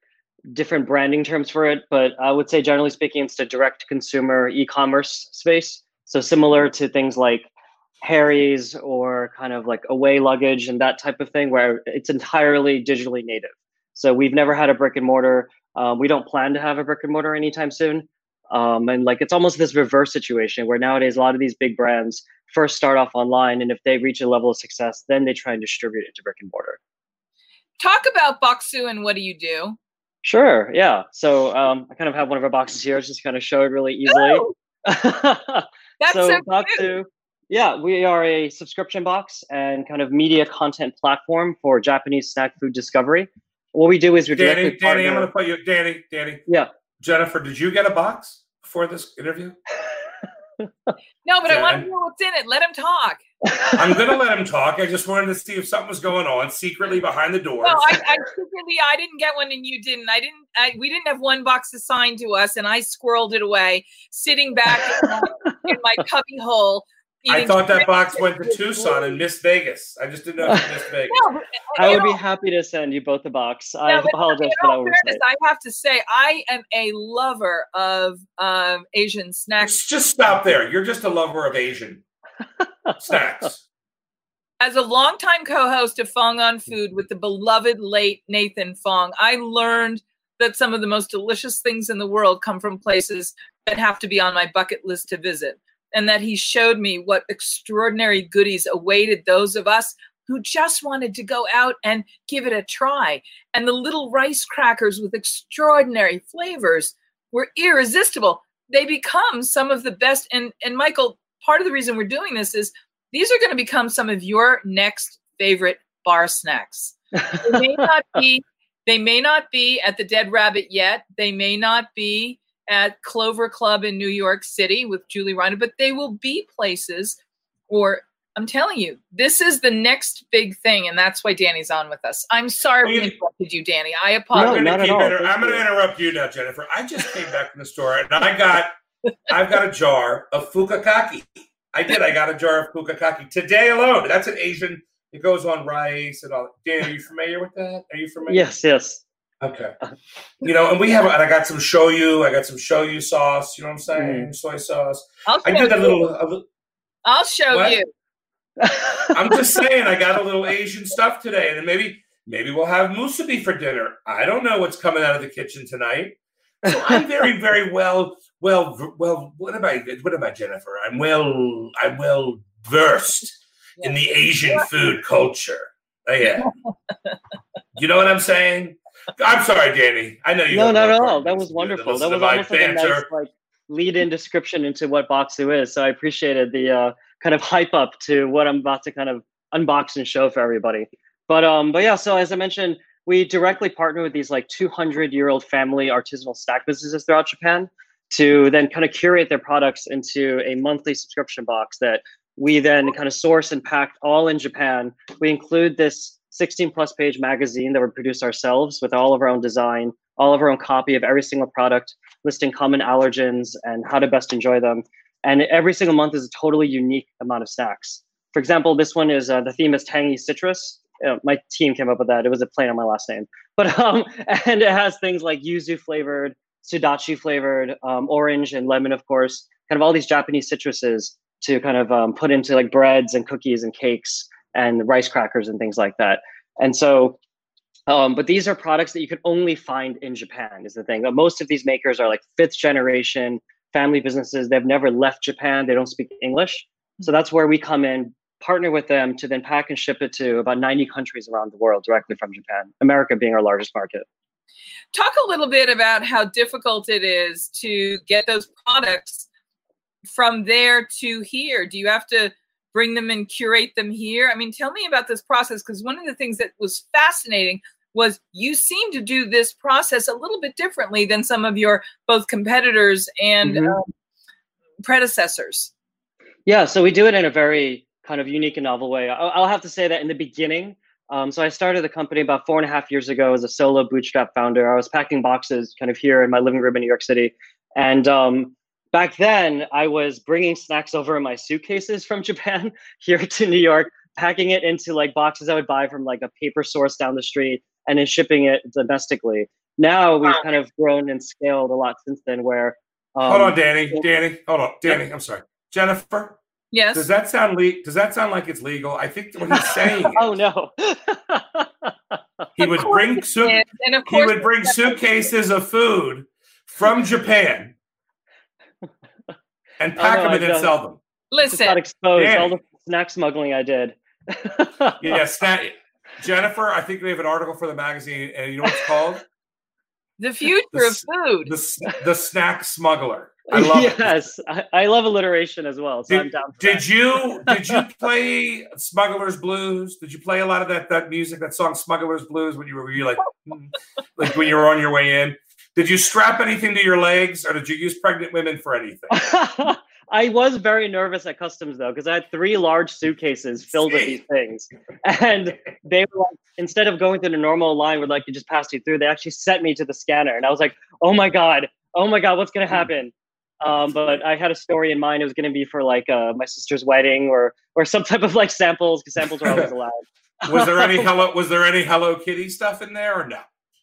different branding terms for it, but I would say generally speaking, it's a direct consumer e-commerce space. So similar to things like Harry's or kind of like away luggage and that type of thing, where it's entirely digitally native. So we've never had a brick and mortar. Um, we don't plan to have a brick and mortar anytime soon. Um, and like it's almost this reverse situation where nowadays a lot of these big brands first start off online, and if they reach a level of success, then they try and distribute it to brick and mortar. Talk about Bokksu and what do you do? Sure. Yeah. So um, I kind of have one of our boxes here. just kind of show it really easily. Oh, that's so, so box two. Yeah, we are a subscription box and kind of media content platform for Japanese snack food discovery. What we do is we Danny, Danny, I'm going to put you, Danny, Danny. Yeah. Jennifer, did you get a box before this interview? no, but I want to know what's in it. Let him talk. I'm going to let him talk. I just wanted to see if something was going on secretly behind the door. No, I, I secretly I didn't get one and you didn't. I didn't. I, we didn't have one box assigned to us, and I squirreled it away, sitting back in my, in my cubby hole. I thought that box went to Tucson and Miss Vegas. I just didn't know if Miss Vegas. No, I would know, be happy to send you both a box. I apologize for that fairness, I have to say, I am a lover of um, Asian snacks. Just stop there. You're just a lover of Asian snacks. As a longtime co-host of Fong on Food with the beloved late Nathan Fong, I learned that some of the most delicious things in the world come from places that have to be on my bucket list to visit. And that he showed me what extraordinary goodies awaited those of us who just wanted to go out and give it a try. And the little rice crackers with extraordinary flavors were irresistible. They become some of the best. And, and Michael, part of the reason we're doing this is these are going to become some of your next favorite bar snacks. They may not be they may not be at the Dead Rabbit yet. They may not be at Clover Club in New York City with Julie Reiner, but they will be places or I'm telling you, this is the next big thing, and that's why Danny's on with us. I'm sorry we interrupted you, Danny. I apologize. No, I'm not at all. going to interrupt you now, Jennifer. I just came back from the store and I got, I've got a jar of fukakaki. I did. I got a jar of fukakaki today alone. That's an Asian. It goes on rice and all. Danny, are you familiar with that? Are you familiar? Yes, yes. Okay. You know, and we have, and I got some shoyu. I got some shoyu sauce. You know what I'm saying? Mm. Soy sauce. I'll I show did a you. little. A, little- I'll show What? you. I'm just saying, I got a little Asian stuff today, and then maybe maybe we'll have musubi for dinner. I don't know what's coming out of the kitchen tonight. So I'm very, very well, well, well. What am I? What am I, Jennifer? I'm well. I'm well versed in the Asian food culture. I am. You know what I'm saying? I'm sorry, Danny. I know you. no, not at all. That was wonderful. That was almost like a nice like lead-in description into what Bokksu is. So I appreciated the uh, kind of hype up to what I'm about to kind of unbox and show for everybody. But um, but yeah. So as I mentioned, we directly partner with these like 200 year old family artisanal snack businesses throughout Japan to then kind of curate their products into a monthly subscription box that we then kind of source and pack all in Japan. We include this 16 plus page magazine that we produce ourselves with all of our own design, all of our own copy of every single product, listing common allergens and how to best enjoy them. And every single month is a totally unique amount of snacks. For example, this one is uh, the theme is tangy citrus. Uh, my team came up with that. It was a play on my last name, but um, and it has things like yuzu flavored, sudachi flavored, um, orange and lemon, of course. Kind of all these Japanese citruses to kind of um, put into like breads and cookies and cakes and rice crackers and things like that. And so, um, but these are products that you can only find in Japan. Is the thing. Most of these makers are like fifth generation family businesses. They've never left Japan. They don't speak English. So that's where we come in, partner with them to then pack and ship it to about 90 countries around the world directly from Japan, America being our largest market. Talk a little bit about how difficult it is to get those products from there to here. Do you have to bring them and curate them here? I mean, tell me about this process because one of the things that was fascinating was you seem to do this process a little bit differently than some of your both competitors and Mhm. um, predecessors. Yeah, so we do it in a very kind of unique and novel way. I'll, I'll have to say that in the beginning, um, so I started the company about four and a half years ago as a solo bootstrap founder. I was packing boxes kind of here in my living room in New York City, and um, back then I was bringing snacks over in my suitcases from Japan here to New York, packing it into like boxes I would buy from like a paper source down the street, and then shipping it domestically. Now we've kind of grown and scaled a lot since then. Where um, Hold on, Danny. Danny, hold on, Danny. I'm sorry, Jennifer. Yes. Does that sound le- Does that sound like it's legal? I think what he's saying. oh no. he would bring it suit- and of he would bring suitcases of food from Japan and pack no, them I and then don't. sell them. just got Listen, exposed Danny. all the snack smuggling I did. Yeah, snack. Jennifer, I think we have an article for the magazine, and you know what it's called? the future The of food. The the snack smuggler. I love it. yes, I, I love alliteration as well. So I'm Did, down. For did that. you did you play Smuggler's Blues? Did you play a lot of that that music, that song Smuggler's Blues when you were, were you like mm, like when you were on your way in? Did you strap anything to your legs, or did you use pregnant women for anything? I was very nervous at customs though because I had three large suitcases filled with these things, and they were like, instead of going through the normal line where like you just passed you through, they actually sent me to the scanner, and I was like, oh my god, oh my god, what's gonna happen? Um, but I had a story in mind. It was gonna be for like uh, my sister's wedding or or some type of like samples because samples are always allowed. Was there any hello? Was there any Hello Kitty stuff in there, or no?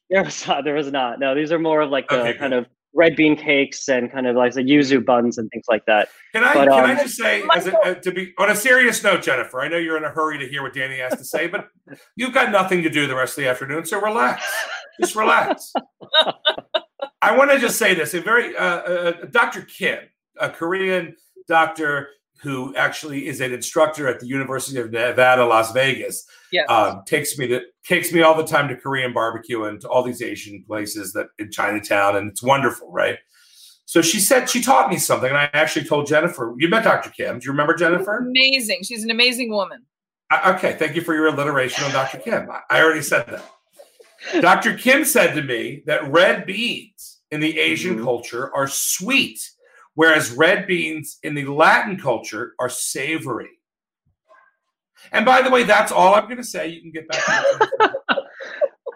There was not. There was not. No, these are more of like the Okay, kind of red bean cakes and kind of like the yuzu buns and things like that. Can I But, can I um, just say, as a, uh, to be on a serious note, Jennifer? I know you're in a hurry to hear what Danny has to say, but you've got nothing to do the rest of the afternoon, so relax. Just relax. I want to just say this: a very uh, uh, Dr. Kim, a Korean doctor who actually is an instructor at the University of Nevada, Las Vegas, Yes. um, takes me to takes me all the time to Korean barbecue and to all these Asian places that in Chinatown, and it's wonderful, right? So she said she taught me something, and I actually told Jennifer. You met Dr. Kim. Do you remember Jennifer? amazing. She's an amazing woman. Okay, thank you for your alliteration on Dr. Kim. I already said that. Dr. Kim said to me that red beans in the Asian mm-hmm. culture are sweet, whereas red beans in the Latin culture are savory. And by the way, that's all I'm going to say. You can get back.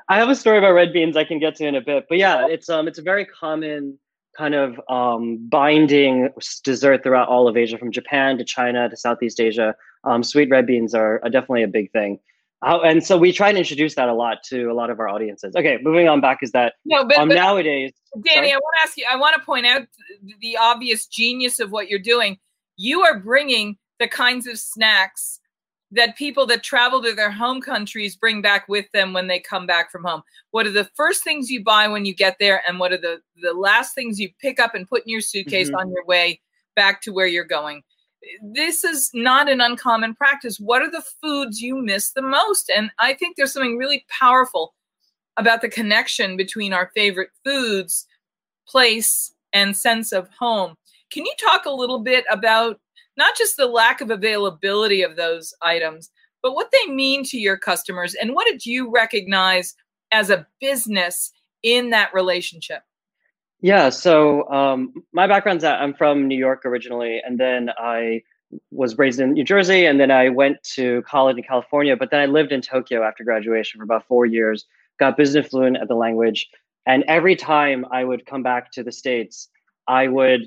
I have a story about red beans I can get to in a bit, but yeah, it's um it's a very common kind of um, binding dessert throughout all of Asia, from Japan to China to Southeast Asia. Um, sweet red beans are, are definitely a big thing. Uh, and so we try and introduce that a lot to a lot of our audiences. Okay, moving on back is that no, but, um, but nowadays, Danny, sorry? I want to ask you. I want to point out the obvious genius of what you're doing. You are bringing the kinds of snacks that people that travel to their home countries bring back with them when they come back from home? What are the first things you buy when you get there, and what are the the last things you pick up and put in your suitcase mm-hmm. on your way back to where you're going? This is not an uncommon practice. What are the foods you miss the most? And I think there's something really powerful about the connection between our favorite foods, place, and sense of home. Can you talk a little bit about not just the lack of availability of those items, but what they mean to your customers and what did you recognize as a business in that relationship? Yeah, so um, my background's that I'm from New York originally, and then I was raised in New Jersey, and then I went to college in California. But then I lived in Tokyo after graduation for about four years, got business fluent at the language, and every time I would come back to the states, I would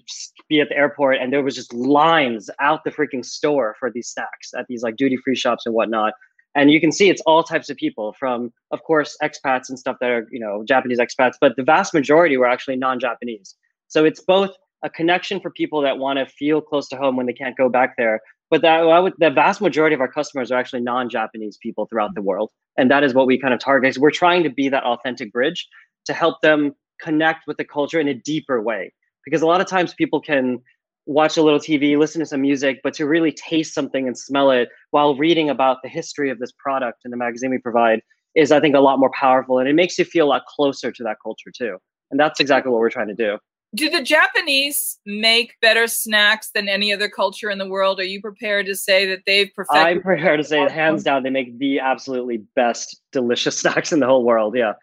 be at the airport and there was just lines out the freaking store for these snacks at these like duty free shops and whatnot. And you can see it's all types of people from, of course, expats and stuff that are, you know, Japanese expats, but the vast majority were actually non Japanese. So it's both a connection for people that want to feel close to home when they can't go back there. But that would, the vast majority of our customers are actually non-Japanese people throughout the world, and that is what we kind of target. We're trying to be that authentic bridge to help them connect with the culture in a deeper way because a lot of times people can watch a little TV, listen to some music, but to really taste something and smell it while reading about the history of this product in the magazine we provide is, I think, a lot more powerful. And it makes you feel a lot closer to that culture too. And that's exactly what we're trying to do. Do the Japanese make better snacks than any other culture in the world? Are you prepared to say that they've perfected? I'm prepared to say, hands down, they make the absolutely best, delicious snacks in the whole world. Yeah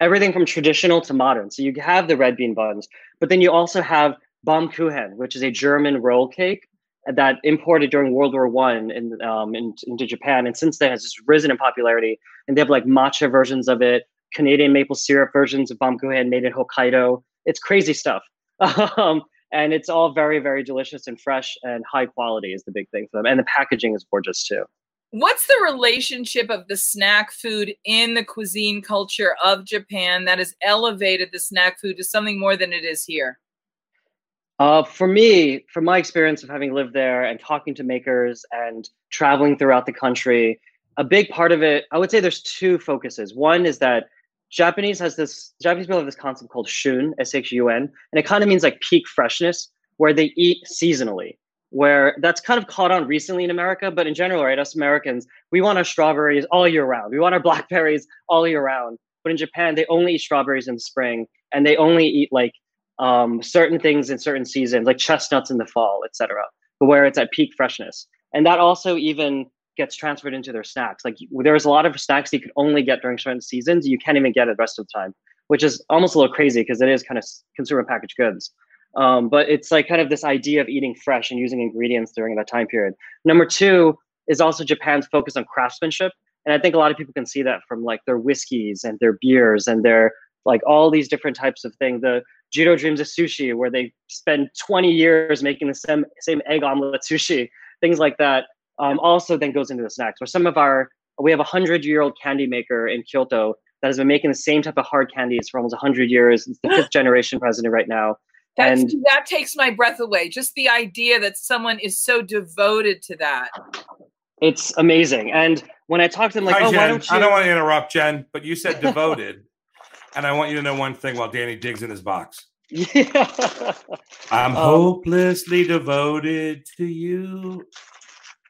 everything from traditional to modern. So you have the red bean buns, but then you also have Baumkuchen, which is a German roll cake that imported during World War One in, um, in, into Japan, and since then has just risen in popularity. And they have like matcha versions of it, Canadian maple syrup versions of Baumkuchen made in Hokkaido. It's crazy stuff. um, and it's all very, very delicious and fresh and high quality is the big thing for them. And the packaging is gorgeous too. What's the relationship of the snack food in the cuisine culture of Japan that has elevated the snack food to something more than it is here? Uh, for me, from my experience of having lived there and talking to makers and traveling throughout the country, a big part of it, I would say there's two focuses. One is that Japanese has this, Japanese people have this concept called shun, S H U N, and it kind of means like peak freshness, where they eat seasonally where that's kind of caught on recently in America, but in general, right, us Americans, we want our strawberries all year round. We want our blackberries all year round. But in Japan, they only eat strawberries in the spring and they only eat like um, certain things in certain seasons, like chestnuts in the fall, etc. But where it's at peak freshness. And that also even gets transferred into their snacks. Like there's a lot of snacks you could only get during certain seasons. You can't even get it the rest of the time, which is almost a little crazy because it is kind of consumer packaged goods. Um, but it's like kind of this idea of eating fresh and using ingredients during that time period. Number two is also Japan's focus on craftsmanship. And I think a lot of people can see that from like their whiskeys and their beers and their like all these different types of things. The Jiro Dreams of Sushi, where they spend 20 years making the same, same egg omelet sushi, things like that. Um, also then goes into the snacks. Where some of our, we have a hundred year old candy maker in Kyoto that has been making the same type of hard candies for almost 100 years. It's the fifth generation president right now. That's, and that takes my breath away. Just the idea that someone is so devoted to that. It's amazing. And when I talk to them, like, Hi, oh, Jen. why don't you? I don't want to interrupt, Jen, but you said devoted, and I want you to know one thing while Danny digs in his box. Yeah. I'm um, hopelessly devoted to you.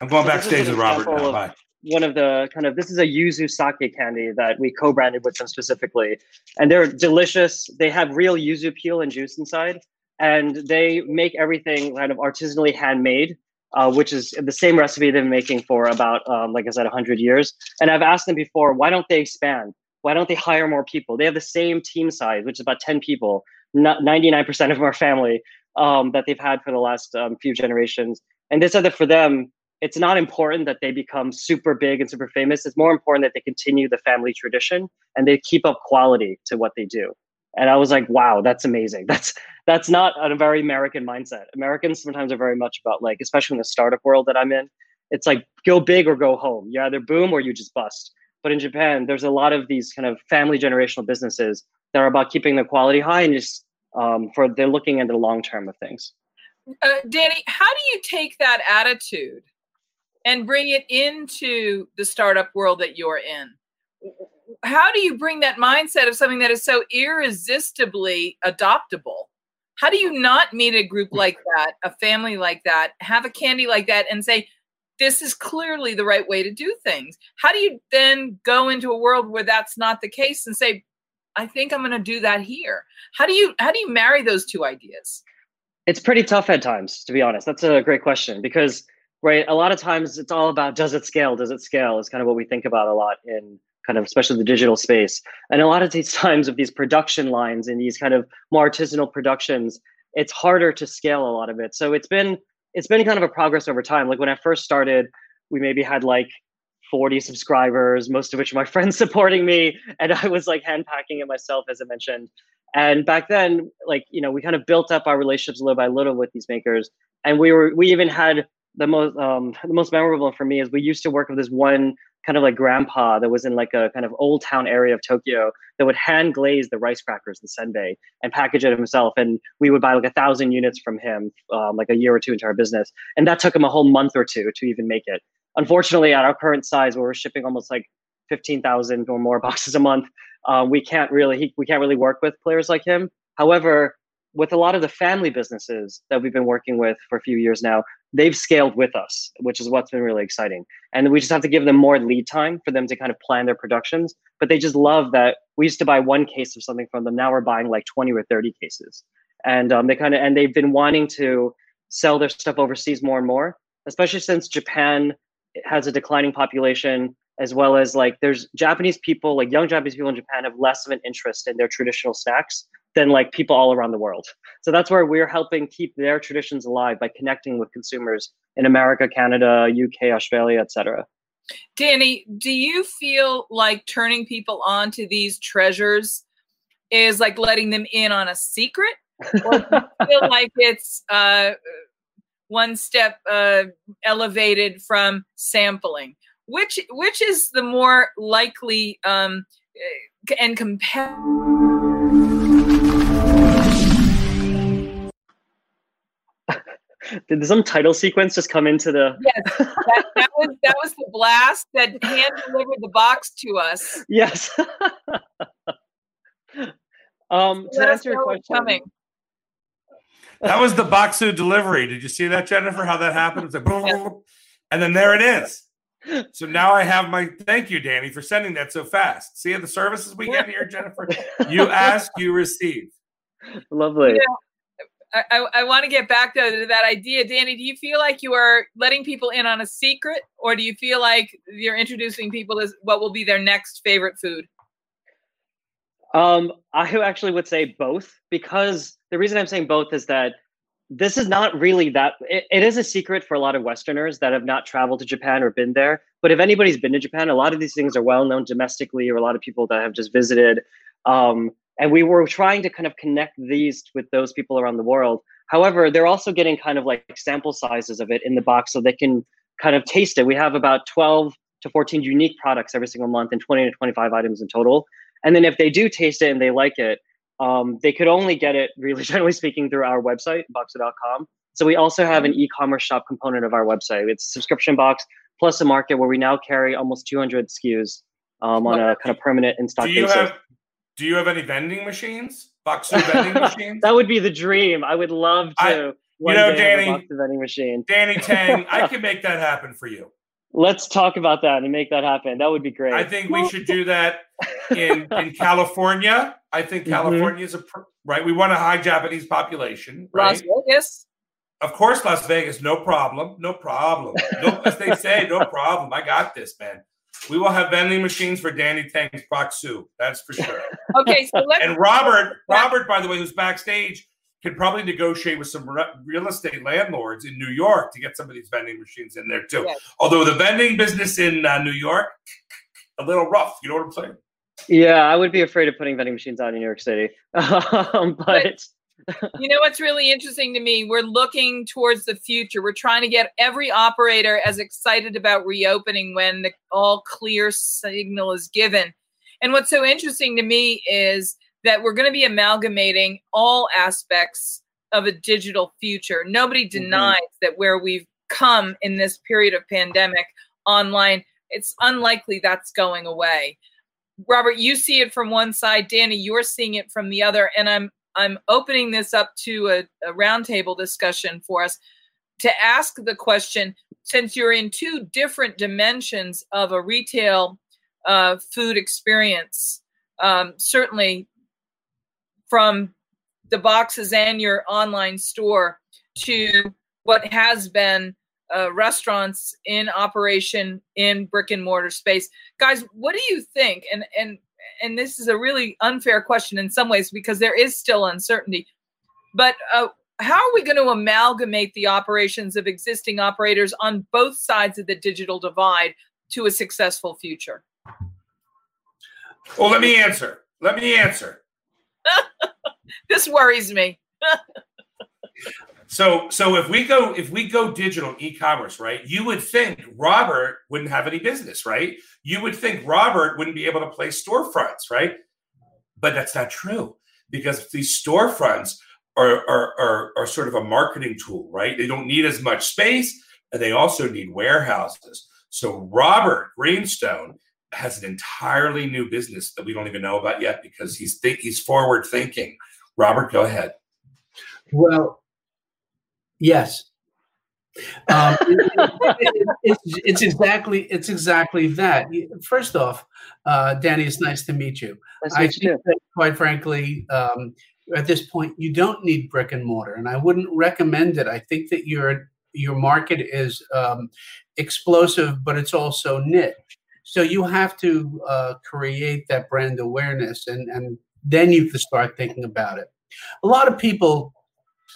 I'm going so backstage with Robert now. Bye. One of the kind of this is a yuzu sake candy that we co-branded with them specifically, and they're delicious. They have real yuzu peel and juice inside, and they make everything kind of artisanally handmade. uh, which is the same recipe they've been making for about, um, like I said, 100 years. And I've asked them before, why don't they expand? Why don't they hire more people? They have the same team size, which is about 10 people. Not 99% of them are family um, that they've had for the last um, few generations. And said that for them, it's not important that they become super big and super famous. It's more important that they continue the family tradition and they keep up quality to what they do. And I was like, wow, that's amazing. That's that's not a very American mindset. Americans sometimes are very much about like, especially in the startup world that I'm in, it's like go big or go home. You either boom or you just bust. But in Japan, there's a lot of these kind of family generational businesses that are about keeping the quality high and just um, for they're looking at the long term of things. Uh, Danny, how do you take that attitude and bring it into the startup world that you're in? How do you bring that mindset of something that is so irresistibly adoptable? How do you not meet a group like that, a family like that, have a candy like that, and say, this is clearly the right way to do things? How do you then go into a world where that's not the case and say, I think I'm going to do that here. How do you how do you marry those two ideas? It's pretty tough at times, to be honest. That's a great question because right, a lot of times it's all about does it scale? Does it scale? Is kind of what we think about a lot in kind of especially the digital space. And a lot of these times of these production lines and these kind of more artisanal productions, it's harder to scale a lot of it. So it's been it's been kind of a progress over time. Like when I first started, we maybe had like 40 subscribers, most of which my friends supporting me. And I was like hand packing it myself, as I mentioned. And back then, like, you know, we kind of built up our relationships little by little with these makers. And we were, we even had the most, um, the most memorable for me is we used to work with this one kind of like grandpa that was in like a kind of old town area of Tokyo that would hand glaze the rice crackers, the senbei, and package it himself. And we would buy like a thousand units from him, um, like a year or two into our business. And that took him a whole month or two to even make it unfortunately, at our current size, where we're shipping almost like 15,000 or more boxes a month, uh, we can't really he, we can't really work with players like him. However, with a lot of the family businesses that we've been working with for a few years now, they've scaled with us, which is what's been really exciting. And we just have to give them more lead time for them to kind of plan their productions. But they just love that we used to buy one case of something from them. Now we're buying like 20 or 30 cases. And um, they kind of and they've been wanting to sell their stuff overseas more and more, especially since Japan has a declining population as well as like there's Japanese people, like young Japanese people in Japan have less of an interest in their traditional snacks than like people all around the world. So that's where we're helping keep their traditions alive by connecting with consumers in America, Canada, UK, Australia, etc. Danny, do you feel like turning people on to these treasures is like letting them in on a secret? Or do you feel like it's uh, one step uh, elevated from sampling. Which which is the more likely um, and compare? Did some title sequence just come into the? Yes, that, that was that was the blast that hand delivered the box to us. Yes. um, to answer your question, coming. That was the Bokksu delivery. Did you see that, Jennifer? How that happened? It's like, and then there it is. So now I have my thank you, Danny, for sending that so fast. See the services we get here, Jennifer. You ask, you receive. Lovely. I, I, I want to get back to, to that idea, Danny. Do you feel like you are letting people in on a secret, or do you feel like you're introducing people as what will be their next favorite food? Um, I actually would say both because the reason I'm saying both is that this is not really that it, it is a secret for a lot of westerners that have not traveled to japan or been there. But if anybody's been to japan a lot of these things are well known domestically or a lot of people that have just visited. Um, and we were trying to kind of connect these with those people around the world. However they're also getting kind of like sample sizes of it in the box so they can kind of taste it. We have about 12 to 14 unique products every single month and 20 to 25 items in total. And then if they do taste it and they like it um, they could only get it, really generally speaking, through our website, bokksu.com. So we also have an e-commerce shop component of our website. It's a subscription box plus a market where we now carry almost 200 SKUs um, on a kind of permanent in stock do you basis. Have, do you have any vending machines? Bokksu vending machines? that would be the dream. I would love to. I, you know, Danny, vending machine. Danny Taing, I can make that happen for you. Let's talk about that and make that happen. That would be great. I think we should do that in in California. I think mm-hmm. California is a right. We want a high Japanese population, right? Las Vegas. Of course, Las Vegas, no problem, no problem. No, as they say, no problem. I got this, man. We will have vending machines for Danny Taing's Proxu. That's for sure. Okay, so let's and Robert, Robert, by the way, who's backstage, can probably negotiate with some re- real estate landlords in New York to get some of these vending machines in there too. Yes. Although the vending business in uh, New York, a little rough. You know what I'm saying? Yeah, I would be afraid of putting vending machines out in New York City. um, but you know what's really interesting to me? We're looking towards the future. We're trying to get every operator as excited about reopening when the all clear signal is given. And what's so interesting to me is that we're going to be amalgamating all aspects of a digital future. Nobody denies that where we've come in this period of pandemic online, it's unlikely that's going away. Robert, you see it from one side, Danny, you're seeing it from the other, and I'm I'm opening this up to a, a roundtable discussion for us to ask the question since you're in two different dimensions of a retail uh, food experience, um, certainly from the boxes and your online store to what has been uh, restaurants in operation in brick and mortar space. Guys, what do you think? And and and this is a really unfair question in some ways because there is still uncertainty. But uh, how are we going to amalgamate the operations of existing operators on both sides of the digital divide to a successful future? Well, let me answer. Let me answer. This worries me. So, so if we go if we go digital e-commerce, right? You would think Robert wouldn't have any business, right? You would think Robert wouldn't be able to play storefronts, right? But that's not true because these storefronts are are, are, are sort of a marketing tool, right? They don't need as much space, and they also need warehouses. So Robert Greenstone has an entirely new business that we don't even know about yet because he's think he's forward thinking. Robert, go ahead. Well, yes. Um, it- it- it's, it's exactly it's exactly that. First off, uh, Danny, it's nice to meet you. Nice to I meet you think that, quite frankly, um, at this point, you don't need brick and mortar, and I wouldn't recommend it. I think that your your market is um, explosive, but it's also niche. So you have to uh, create that brand awareness, and and then you can start thinking about it. A lot of people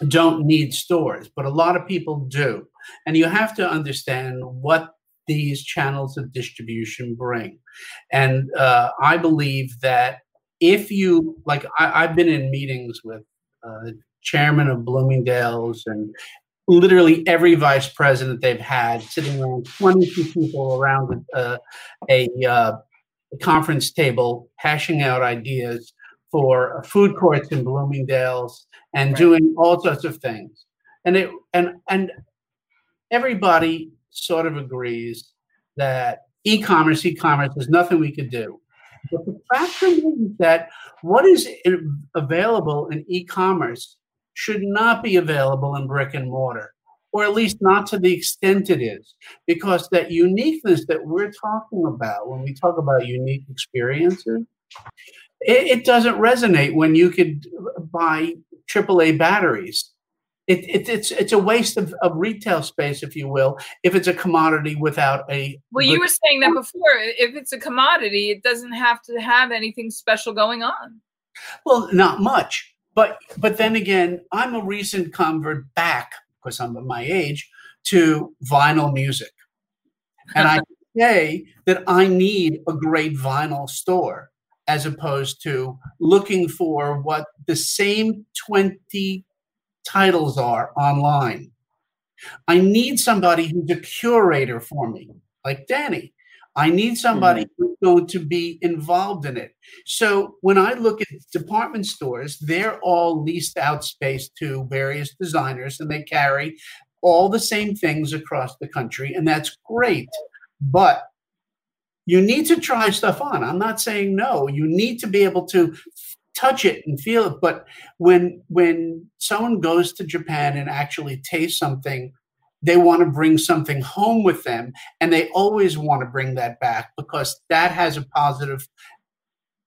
don't need stores, but a lot of people do, and you have to understand what these channels of distribution bring. And uh, I believe that if you like, I, I've been in meetings with uh, chairman of Bloomingdale's and literally every vice president they've had sitting around 22 people around uh, a uh, conference table hashing out ideas for food courts in Bloomingdale's and Right. doing all sorts of things. And it and and everybody sort of agrees that e-commerce, e-commerce, there's nothing we could do. But the fact remains that what is available in e-commerce should not be available in brick and mortar, or at least not to the extent it is, because that uniqueness that we're talking about when we talk about unique experiences, it, it doesn't resonate when you could buy AAA batteries. It, it, it's it's a waste of, of retail space, if you will, if it's a commodity without a. Well, you were saying that before. If it's a commodity, it doesn't have to have anything special going on. Well, not much, but but then again, I'm a recent convert back because I'm at my age to vinyl music, and I say that I need a great vinyl store as opposed to looking for what the same twenty titles are online. I need somebody who's a curator for me, like Danny. I need somebody who's going to be involved in it. So when I look at department stores, they're all leased out space to various designers and they carry all the same things across the country, and that's great. But you need to try stuff on. I'm not saying no. You need to be able to touch it and feel it. But when when someone goes to Japan and actually tastes something, they want to bring something home with them, and they always want to bring that back because that has a positive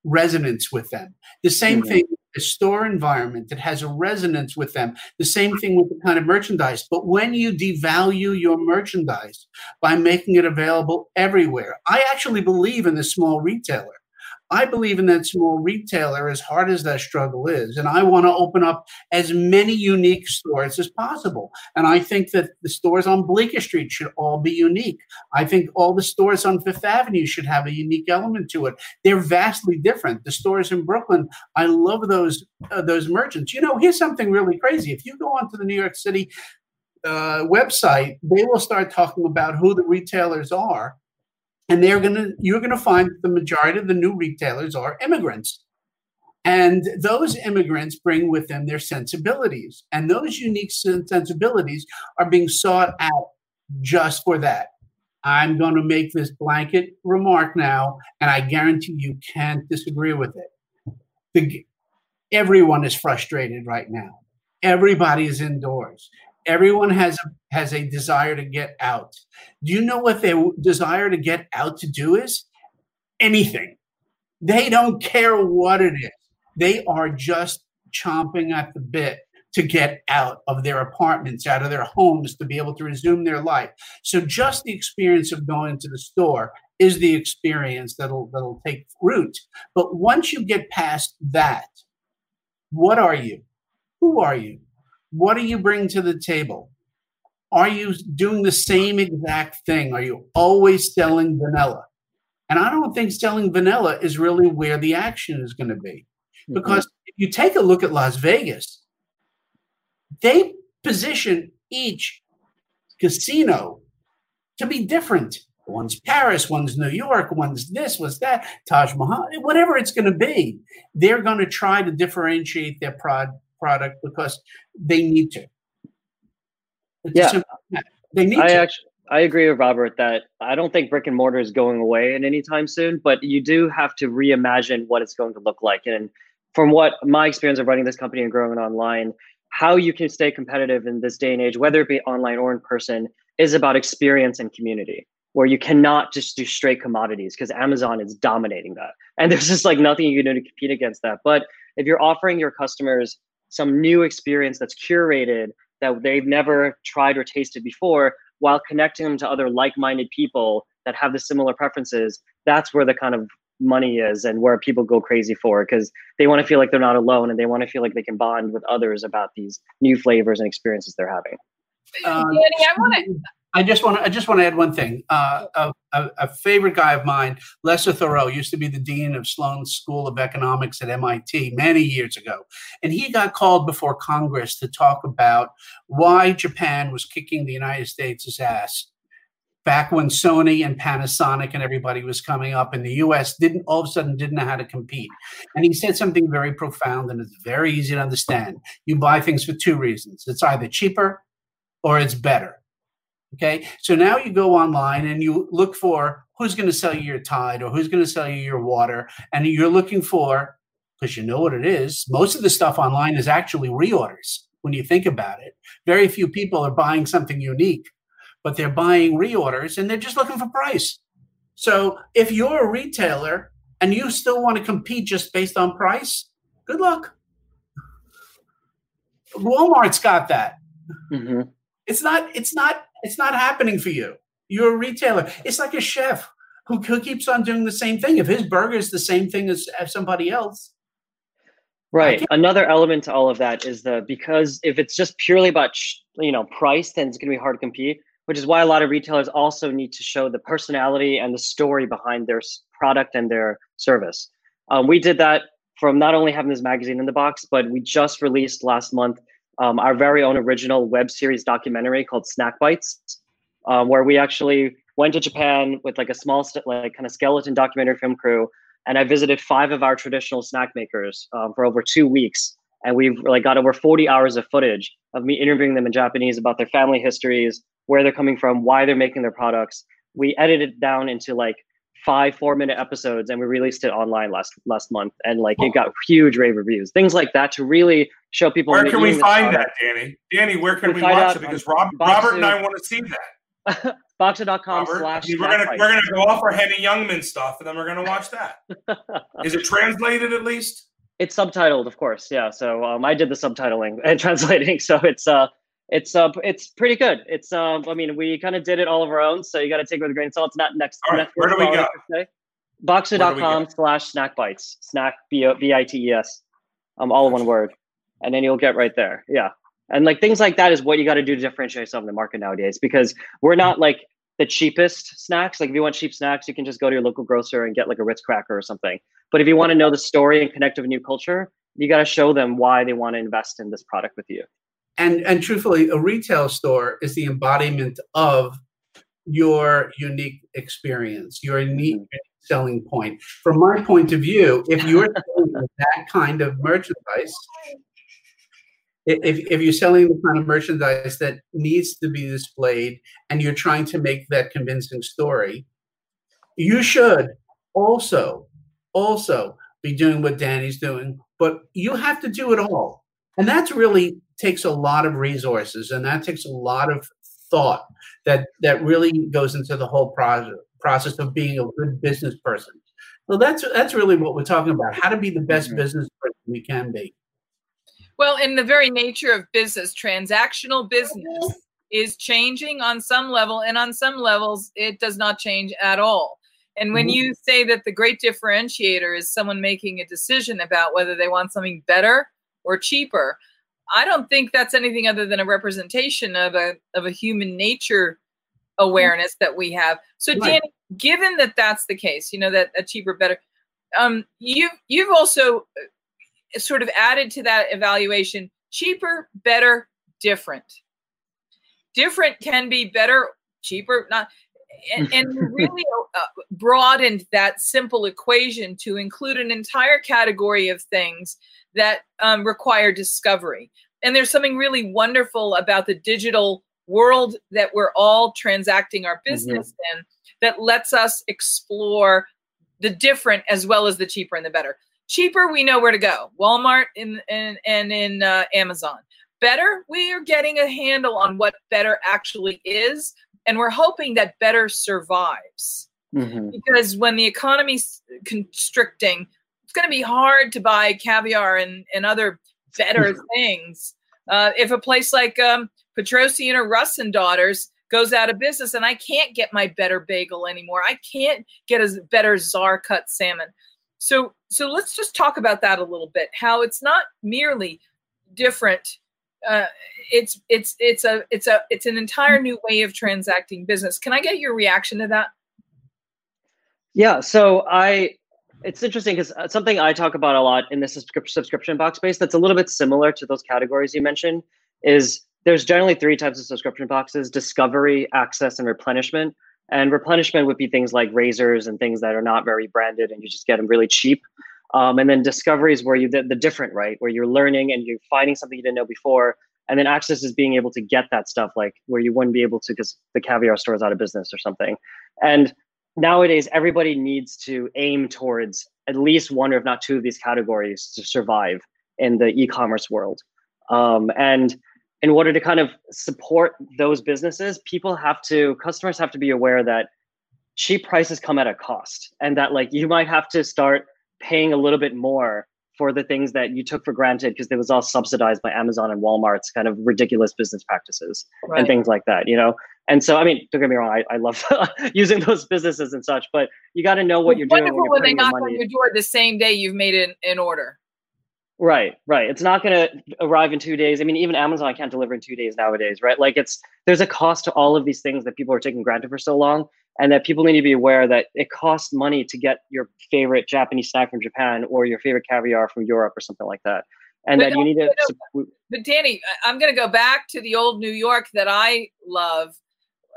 resonance with them. The same Mhm. thing a store environment that has a resonance with them. The same thing with the kind of merchandise. But when you devalue your merchandise by making it available everywhere, I actually believe in the small retailer. I believe in that small retailer as hard as that struggle is. And I want to open up as many unique stores as possible. And I think that the stores on Bleecker Street should all be unique. I think all the stores on Fifth Avenue should have a unique element to it. They're vastly different. The stores in Brooklyn, I love those uh, those merchants. You know, here's something really crazy. If you go onto the New York City uh, website, they will start talking about who the retailers are and they're going to you're going to find the majority of the new retailers are immigrants. And those immigrants bring with them their sensibilities. And those unique sensibilities are being sought out just for that. I'm going to make this blanket remark now and i guarantee you can't disagree with it. The, everyone is frustrated right now. Everybody is indoors everyone has has a desire to get out. Do you know what their desire to get out to do is? Anything. They don't care what it is. They are just chomping at the bit to get out of their apartments, out of their homes, to be able to resume their life. So just the experience of going to the store is the experience that'll that'll take root. But once you get past that, what are you? Who are you? What do you bring to the table? Are you doing the same exact thing? Are you always selling vanilla? And I don't think selling vanilla is really where the action is going to be. Mm-hmm. Because if you take a look at Las Vegas, they position each casino to be different. One's Paris, one's New York, one's this, one's that, Taj Mahal, whatever it's going to be. They're going to try to differentiate their prod, product because they need to. It's yeah, they need I to. actually I agree with Robert that I don't think brick and mortar is going away in any time soon, but you do have to reimagine what it's going to look like. And from what my experience of running this company and growing it online, how you can stay competitive in this day and age, whether it be online or in person, is about experience and community. Where you cannot just do straight commodities because Amazon is dominating that, and there's just like nothing you can do to compete against that. But if you're offering your customers some new experience that's curated that they've never tried or tasted before while connecting them to other like-minded people that have the similar preferences that's where the kind of money is and where people go crazy for because they want to feel like they're not alone and they want to feel like they can bond with others about these new flavors and experiences they're having. Uh, Danny, I want to I just want to I just want to add one thing. Uh, a, a, favorite guy of mine, Lester Thurow, used to be the dean of Sloan School of Economics at MIT many years ago, and he got called before Congress to talk about why Japan was kicking the United States' ass back when Sony and Panasonic and everybody was coming up, and the U.S. didn't all of a sudden didn't know how to compete. And he said something very profound, and it's very easy to understand. You buy things for two reasons: it's either cheaper or it's better Okay. So now you go online and you look for who's going to sell you your Tide or who's going to sell you your water. And you're looking for, because you know what it is, most of the stuff online is actually reorders when you think about it. Very few people are buying something unique, but they're buying reorders and they're just looking for price. So if you're a retailer and you still want to compete just based on price, good luck. Walmart's got that. Mm-hmm. It's not. It's not it's not happening for you. You're a retailer. It's like a chef who, who keeps on doing the same thing. If his burger is the same thing as, as somebody else. Right. Another element to all of that is the because if it's just purely about you know price, then it's going to be hard to compete. Which is why a lot of retailers also need to show the personality and the story behind their product and their service. Um, we did that from not only having this magazine in the box, but we just released last month um, our very own original web series documentary called Snack Bites, um, where we actually went to Japan with like a small, like kind of skeleton documentary film crew, and I visited five of our traditional snack makers um, for over two weeks, and we've like got over 40 hours of footage of me interviewing them in Japanese about their family histories, where they're coming from, why they're making their products. We edited it down into like five four minute episodes and we released it online last last month and like it got huge rave reviews things like that to really show people where can we find that danny danny where can we, we watch it because Rob, robert and i want to see that bokksu.com slash I mean, we're gonna we're gonna go off our henny youngman stuff and then we're gonna watch that is it translated at least It's subtitled, of course. Yeah. So um, I did the subtitling and translating. So it's uh, it's uh, it's pretty good. It's um, I mean, we kind of did it all of our own. So you got to take it with a grain of salt. It's not next. All right, where do we go? Bokksu.com slash snack bites. Snack B I T E S. Um, all one word, and then you'll get right there. Yeah. And like things like that is what you got to do to differentiate yourself in the market nowadays because we're not like the cheapest snacks. Like if you want cheap snacks, you can just go to your local grocer and get like a Ritz cracker or something. But if you want to know the story and connect with a new culture, you got to show them why they want to invest in this product with you. And and truthfully, a retail store is the embodiment of your unique experience, your unique mm-hmm. selling point. From my point of view, if you're selling that kind of merchandise, if, if you're selling the kind of merchandise that needs to be displayed and you're trying to make that convincing story, you should also also be doing what Danny's doing, but you have to do it all. And that's really takes a lot of resources and that takes a lot of thought that that really goes into the whole process process of being a good business person. Well, that's that's really what we're talking about. How to be the best mm-hmm. business person we can be. Well, in the very nature of business, transactional business is changing on some level, and on some levels, it does not change at all. And when mm-hmm. you say that the great differentiator is someone making a decision about whether they want something better or cheaper, I don't think that's anything other than a representation of a of a human nature awareness that we have. So, right. Danny, given that that's the case, you know that a cheaper, better, um, you you've also sort of added to that evaluation cheaper, better, different. Different can be better, cheaper, not. And, and really broadened that simple equation to include an entire category of things that um, require discovery. And there's something really wonderful about the digital world that we're all transacting our mm-hmm. business mm-hmm. in that lets us explore the different as well as the cheaper and the better. Cheaper, we know where to go. Walmart in, in and in uh, Amazon. Better, we are getting a handle on what better actually is, and we're hoping that better survives. Mm-hmm. Because when the economy's constricting, it's going to be hard to buy caviar and, and other better things. Uh, if a place like um, Petrossian or Russ and Daughters goes out of business and I can't get my better bagel anymore, I can't get a better czar cut salmon. So so let's just talk about that a little bit. How it's not merely different. Uh, it's it's it's a it's a it's an entire new way of transacting business. Can I get your reaction to that? Yeah. So I it's interesting because uh, something I talk about a lot in the subscription box space that's a little bit similar to those categories you mentioned is there's generally three types of subscription boxes discovery access and replenishment and replenishment would be things like razors and things that are not very branded and you just get them really cheap. Um, and then discovery is where you the, the different, right? Where you're learning and you're finding something you didn't know before. And then access is being able to get that stuff like where you wouldn't be able to because the caviar store is out of business or something. And nowadays everybody needs to aim towards at least one or if not two of these categories to survive in the e-commerce world. Um, and in order to kind of support those businesses, people have to, customers have to be aware that cheap prices come at a cost and that like you might have to start paying a little bit more for the things that you took for granted because it was all subsidized by Amazon and Walmart's kind of ridiculous business practices right. and things like that, you know? And so, I mean, don't get me wrong, I, I love using those businesses and such, but you got to know what it's you're doing. When, you're when they knock on your door the same day you've made an, an order. Right, right. It's not going to arrive in two days. I mean, even Amazon can't deliver in two days nowadays, right? Like, it's there's a cost to all of these things that people are taking granted for so long, and that people need to be aware that it costs money to get your favorite Japanese snack from Japan or your favorite caviar from Europe or something like that, and but that you need to. But, but Danny, I'm going to go back to the old New York that I love.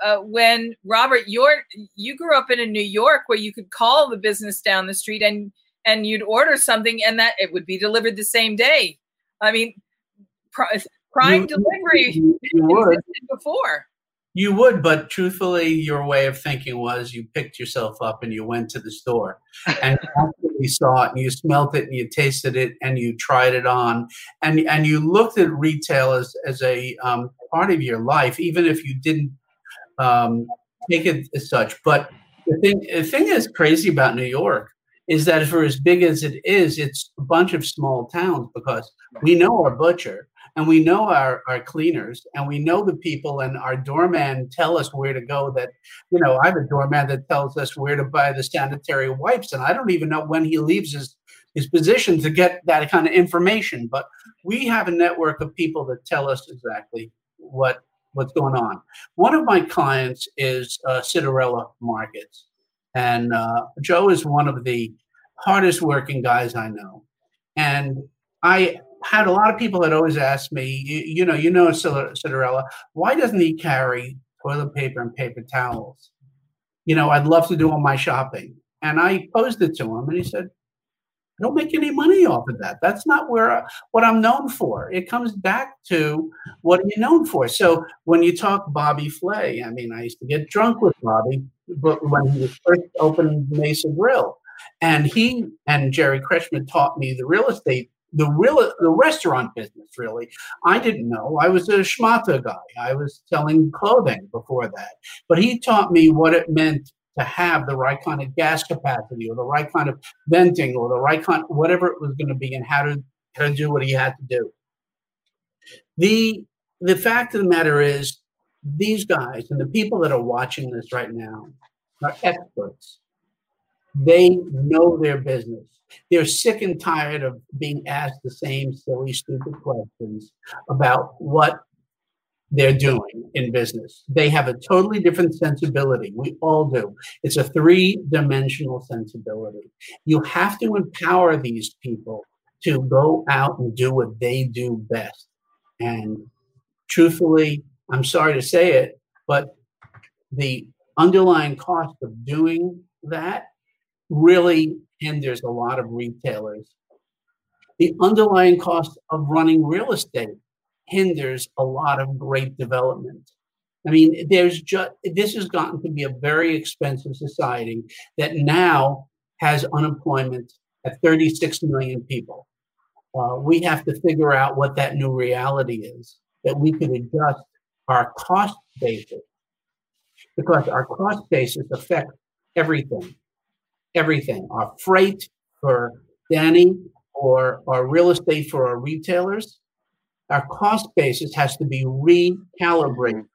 Uh, when Robert, you're you grew up in a New York where you could call the business down the street and and you'd order something and that it would be delivered the same day. I mean, prime you, delivery you, you existed before. You would, but truthfully, your way of thinking was you picked yourself up and you went to the store and you saw it and you smelt it and you tasted it and you tried it on and and you looked at retail as as a um, part of your life, even if you didn't um, take it as such. But the thing the thing that's crazy about New York is that for as big as it is, it's a bunch of small towns because we know our butcher and we know our, our cleaners and we know the people and our doorman tell us where to go that you know i have a doorman that tells us where to buy the sanitary wipes and i don't even know when he leaves his his position to get that kind of information but we have a network of people that tell us exactly what what's going on. One of my clients is uh, Citarella markets and uh, joe is one of the hardest working guys i know and i had a lot of people that always asked me, you, you know, you know, Citarella, why doesn't he carry toilet paper and paper towels? You know, I'd love to do all my shopping. And I posed it to him, and he said, I don't make any money off of that. That's not where I, what I'm known for. It comes back to what are you known for. So when you talk Bobby Flay, I mean, I used to get drunk with Bobby, but when he was first opening Mesa Grill, and he and Jerry Kretchmer taught me the real estate the real the restaurant business really. I didn't know. I was a schmata guy. I was selling clothing before that. But he taught me what it meant to have the right kind of gas capacity or the right kind of venting or the right kind whatever it was going to be and how to how to do what he had to do. The the fact of the matter is these guys and the people that are watching this right now are experts they know their business they're sick and tired of being asked the same silly, stupid questions about what they're doing in business. They have a totally different sensibility. We all do. It's a three dimensional sensibility. You have to empower these people to go out and do what they do best. And truthfully, I'm sorry to say it, but the underlying cost of doing that really hinders a lot of retailers. The underlying cost of running real estate hinders a lot of great development. I mean, there's just this has gotten to be a very expensive society that now has unemployment at 36 million people. Uh, we have to figure out what that new reality is that we can adjust our cost basis because our cost basis affects everything everything our freight for Danny or our real estate for our retailers. Our cost basis has to be recalibrated.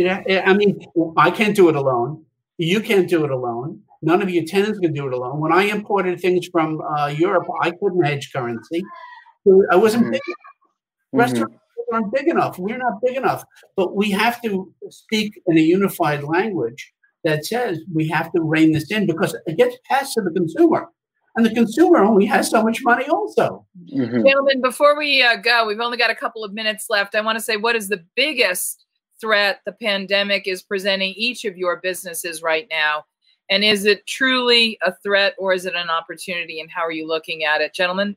I mean, I can't do it alone. You can't do it alone. None of your tenants can do it alone. When I imported things from uh, Europe, I couldn't hedge currency. I wasn't mm-hmm. big. Mm-hmm. Restaurants aren't big enough. We're not big enough. But we have to speak in a unified language that says we have to rein this in because it gets passed to the consumer. And the consumer only has so much money, also. Mm-hmm. Gentlemen, before we uh, go, we've only got a couple of minutes left. I want to say what is the biggest threat the pandemic is presenting each of your businesses right now? And is it truly a threat or is it an opportunity? And how are you looking at it, gentlemen?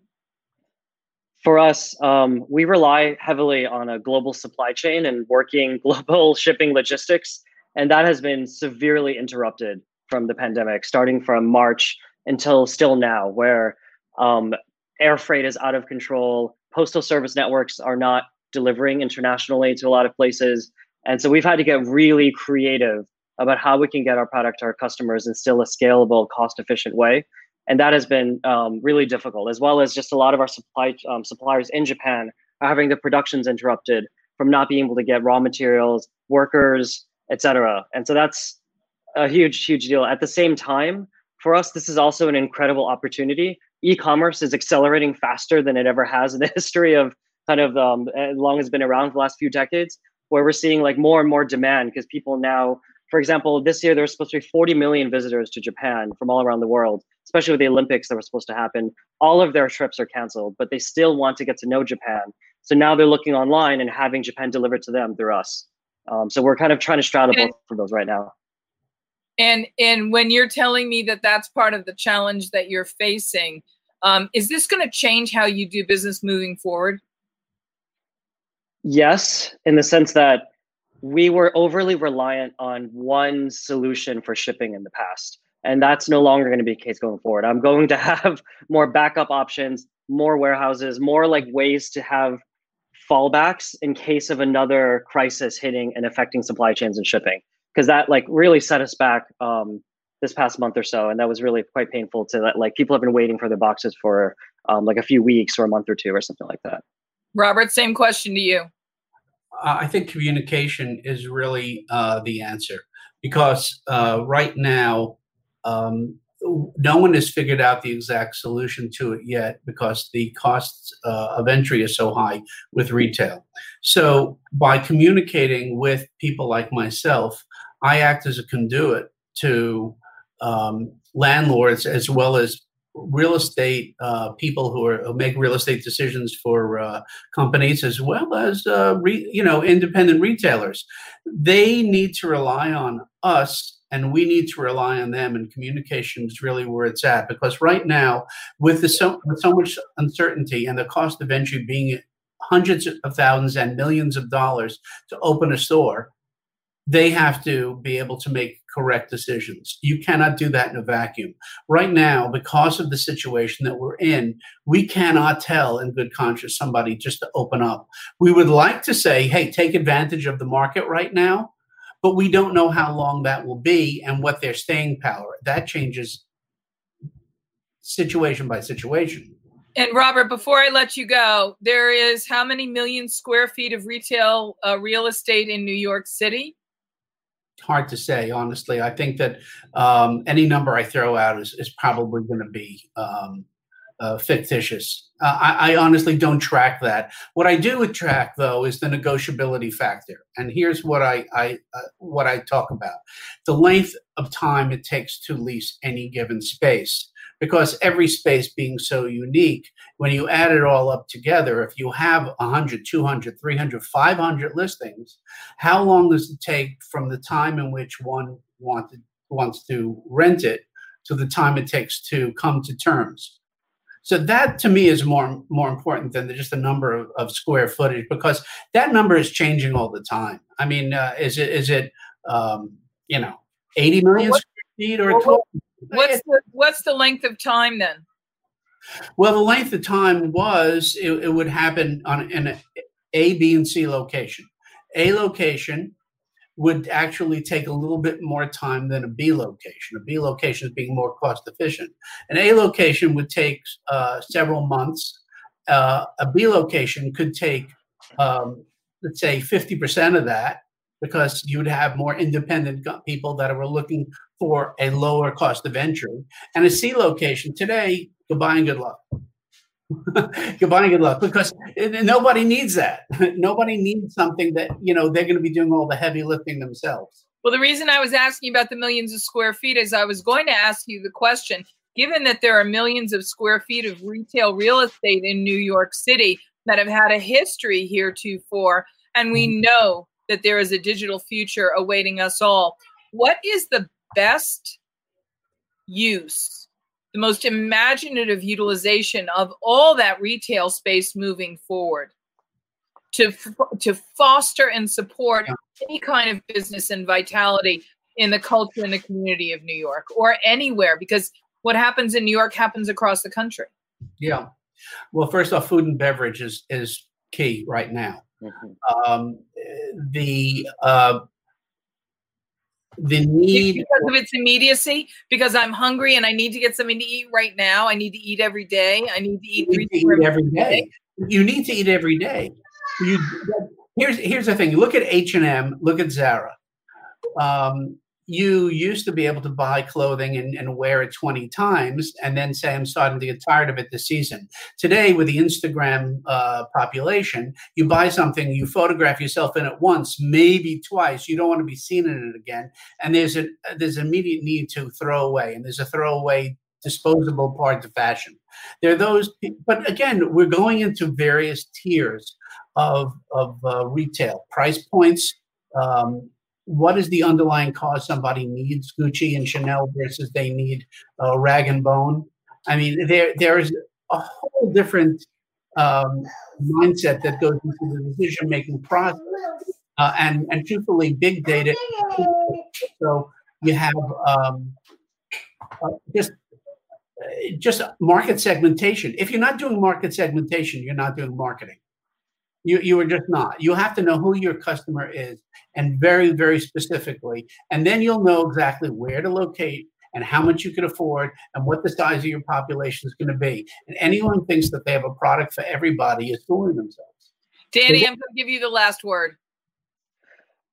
For us, um, we rely heavily on a global supply chain and working global shipping logistics and that has been severely interrupted from the pandemic, starting from March until still now, where um, air freight is out of control. Postal service networks are not delivering internationally to a lot of places. And so we've had to get really creative about how we can get our product to our customers in still a scalable, cost efficient way. And that has been um, really difficult, as well as just a lot of our supply um, suppliers in Japan are having their productions interrupted from not being able to get raw materials, workers, etc. And so that's a huge, huge deal. At the same time, for us, this is also an incredible opportunity. E-commerce is accelerating faster than it ever has in the history of kind of um, as long as it's been around for the last few decades, where we're seeing like more and more demand because people now, for example, this year there was supposed to be 40 million visitors to Japan from all around the world, especially with the Olympics that were supposed to happen. All of their trips are canceled, but they still want to get to know Japan. So now they're looking online and having Japan delivered to them through us. Um, so we're kind of trying to straddle both of those right now. And and when you're telling me that that's part of the challenge that you're facing, um, is this going to change how you do business moving forward? Yes, in the sense that we were overly reliant on one solution for shipping in the past. And that's no longer going to be the case going forward. I'm going to have more backup options, more warehouses, more like ways to have fallbacks in case of another crisis hitting and affecting supply chains and shipping because that like really set us back um, this past month or so, and that was really quite painful to that. Like people have been waiting for their boxes for um, like a few weeks or a month or two or something like that. Robert, same question to you. Uh, I think communication is really uh, the answer because uh, right now, um, no one has figured out the exact solution to it yet because the costs uh, of entry is so high with retail. So, by communicating with people like myself, I act as a conduit to um, landlords as well as real estate uh, people who are who make real estate decisions for uh, companies as well as uh, re, you know independent retailers. They need to rely on us. And we need to rely on them, and communication is really where it's at. Because right now, with the so, with so much uncertainty and the cost of entry being hundreds of thousands and millions of dollars to open a store, they have to be able to make correct decisions. You cannot do that in a vacuum. Right now, because of the situation that we're in, we cannot tell in good conscience somebody just to open up. We would like to say, hey, take advantage of the market right now, but we don't know how long that will be and what their staying power. That changes situation by situation. And Robert, before I let you go, there is how many million square feet of retail uh, real estate in New York City? hard to say, honestly. I think that um, any number I throw out is, is probably going to be um, uh, fictitious. Uh, I, I, honestly don't track that. What I do track, though, is the negotiability factor. And here's what I, I uh, what I talk about: the length of time it takes to lease any given space because every space being so unique, when you add it all up together, if you have 100, 200, 300, 500 listings, how long does it take from the time in which one wanted, wants to rent it to the time it takes to come to terms? So that to me is more more important than just the number of, of square footage because that number is changing all the time. I mean, uh, is it is it um, you know 80 million square feet or 12? What's the what's the length of time then? Well, the length of time was it, it would happen on an A, B, and C location. A location would actually take a little bit more time than a B location. A B location is being more cost efficient. An A location would take uh, several months. Uh, a B location could take, um, let's say, 50% of that because you would have more independent people that were looking for a lower cost of entry. And a C location today, goodbye and good luck. goodbye and good luck because nobody needs that. nobody needs something that, you know, they're going to be doing all the heavy lifting themselves. Well, the reason I was asking about the millions of square feet is I was going to ask you the question given that there are millions of square feet of retail real estate in New York City that have had a history heretofore, and we mm-hmm. know that there is a digital future awaiting us all, what is the best use, the most imaginative utilization of all that retail space moving forward to, to foster and support any kind of business and vitality in the culture and the community of New York or anywhere because what happens in New York happens across the country. Yeah. Well, first off, food and beverage is, is key right now. Mm-hmm. Um, the uh, the need because of its immediacy because i'm hungry and i need to get something to eat right now. I need to eat every day. I need to eat, to eat every day. day. You need to eat every day. You here's here's the thing. Look at h&m look at zara. Um, you used to be able to buy clothing and, and, wear it 20 times and then say, I'm starting to get tired of it this season. Today, with the Instagram uh, population, you buy something, you photograph yourself in it once, maybe twice. You don't want to be seen in it again. And there's a there's immediate need to throw away, and there's a throwaway disposable part of fashion. There are those, but again, we're going into various tiers of, of uh, retail price points. Um, what is the underlying cause somebody needs Gucci and Chanel versus they need uh, rag and bone? I mean, there there is a whole different um, mindset that goes into the decision making process, uh, and and truthfully, big data. So you have um, uh, just just market segmentation. If you're not doing market segmentation, you're not doing marketing. You, you are just not. You have to know who your customer is and very, very specifically. And then you'll know exactly where to locate and how much you can afford and what the size of your population is going to be. And anyone thinks that they have a product for everybody is fooling themselves. Danny, I'm going to give you the last word.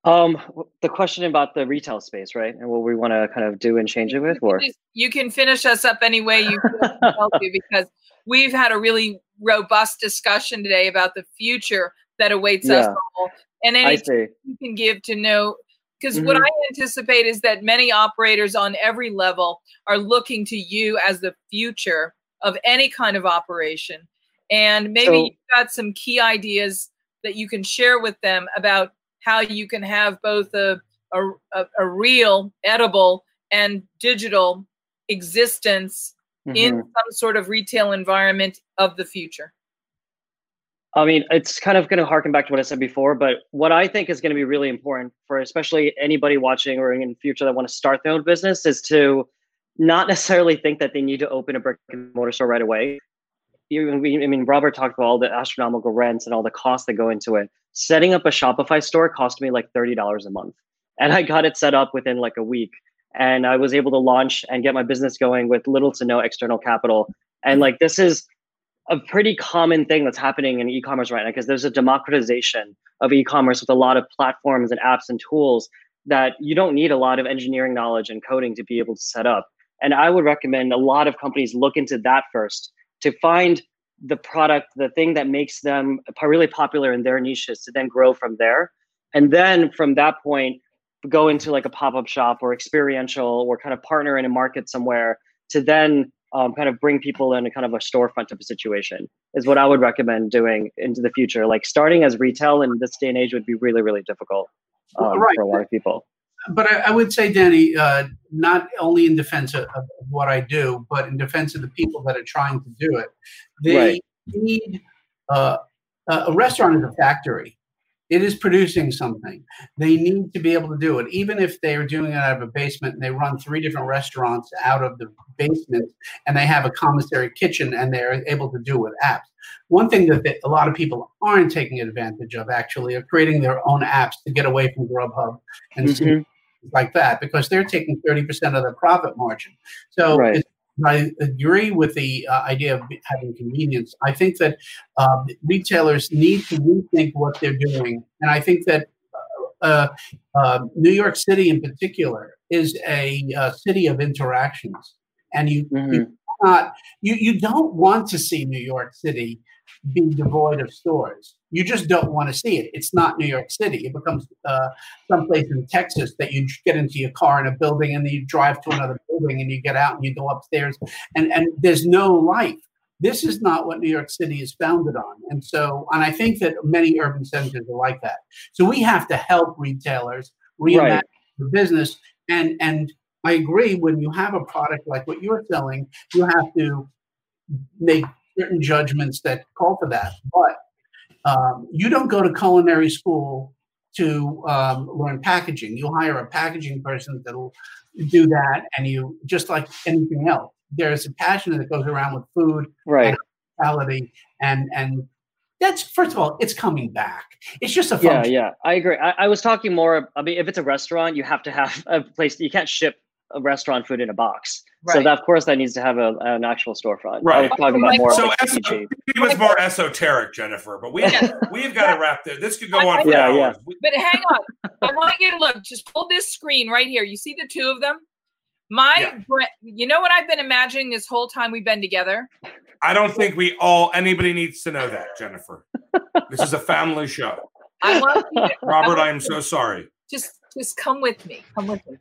Um, the question about the retail space, right, and what we want to kind of do and change it with, or you can finish us up any way you help you because we've had a really robust discussion today about the future that awaits yeah. us all, and anything you can give to know. Because mm-hmm. what I anticipate is that many operators on every level are looking to you as the future of any kind of operation, and maybe so, you've got some key ideas that you can share with them about how you can have both a, a, a real, edible, and digital existence mm-hmm. in some sort of retail environment of the future? I mean, it's kind of going to harken back to what I said before, but what I think is going to be really important for especially anybody watching or in the future that want to start their own business is to not necessarily think that they need to open a brick and mortar store right away. You, I mean, Robert talked about all the astronomical rents and all the costs that go into it setting up a Shopify store cost me like $30 a month. And I got it set up within like a week. And I was able to launch and get my business going with little to no external capital. And like this is a pretty common thing that's happening in e-commerce right now because there's a democratization of e-commerce with a lot of platforms and apps and tools that you don't need a lot of engineering knowledge and coding to be able to set up. And I would recommend a lot of companies look into that first to find the product, the thing that makes them really popular in their niches to then grow from there. And then from that point, go into like a pop up shop or experiential or kind of partner in a market somewhere to then um, kind of bring people in a kind of a storefront type of situation is what I would recommend doing into the future. Like starting as retail in this day and age would be really, really difficult um, right. for a lot of people but I, I, would say, Danny, uh, not only in defense of, of, what I do, but in defense of the people that are trying to do it. They right. need uh, a restaurant is a factory. It is producing something. They need to be able to do it, even if they are doing it out of a basement and they run three different restaurants out of the basement and they have a commissary kitchen and they're able to do with apps. One thing that they, a lot of people aren't taking advantage of actually are creating their own apps to get away from Grubhub and mm-hmm. like that because they're taking 30% of the profit margin. So right. I agree with the uh, idea of having convenience. I think that uh, retailers need to rethink what they're doing. And I think that uh, uh New York City, in particular, is a, uh, city of interactions. And you, mm-hmm. you not you you don't want to see New York City be devoid of stores. You just don't want to see it. It's not New York City. It becomes uh, someplace in Texas that you get into your car in a building and then you drive to another building and you get out and you go upstairs and and there's no life. This is not what New York City is founded on. And so, and I think that many urban centers are like that. So we have to help retailers reimagine right. the business and and I agree. When you have a product like what you're selling, you have to make certain judgments that call for that. But um, you don't go to culinary school to um, learn packaging. You hire a packaging person that'll do that, and you just like anything else. There's a passion that goes around with food, right? And and and that's first of all, it's coming back. It's just a function. yeah, yeah. I agree. I, I was talking more. I mean, if it's a restaurant, you have to have a place. You can't ship restaurant food in a box. Right. So that, of course, that needs to have a, an actual storefront. Right. talking about more. So es- it was more esoteric, Jennifer, but we we've got to wrap there. This could go on for yeah, hours. Yeah. But hang on, I want you to look. Just pull this screen right here. You see the two of them. My, yeah. you know what I've been imagining this whole time we've been together. I don't think we all anybody needs to know that, Jennifer. this is a family show. I love you. Robert. I am so sorry. Just, just come with me. Come with me.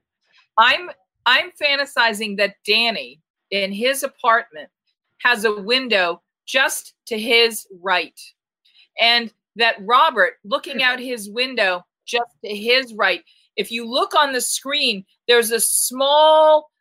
I'm I'm fantasizing that Danny in his apartment has a window just to his right. And that Robert looking out his window just to his right. If you look on the screen, there's a small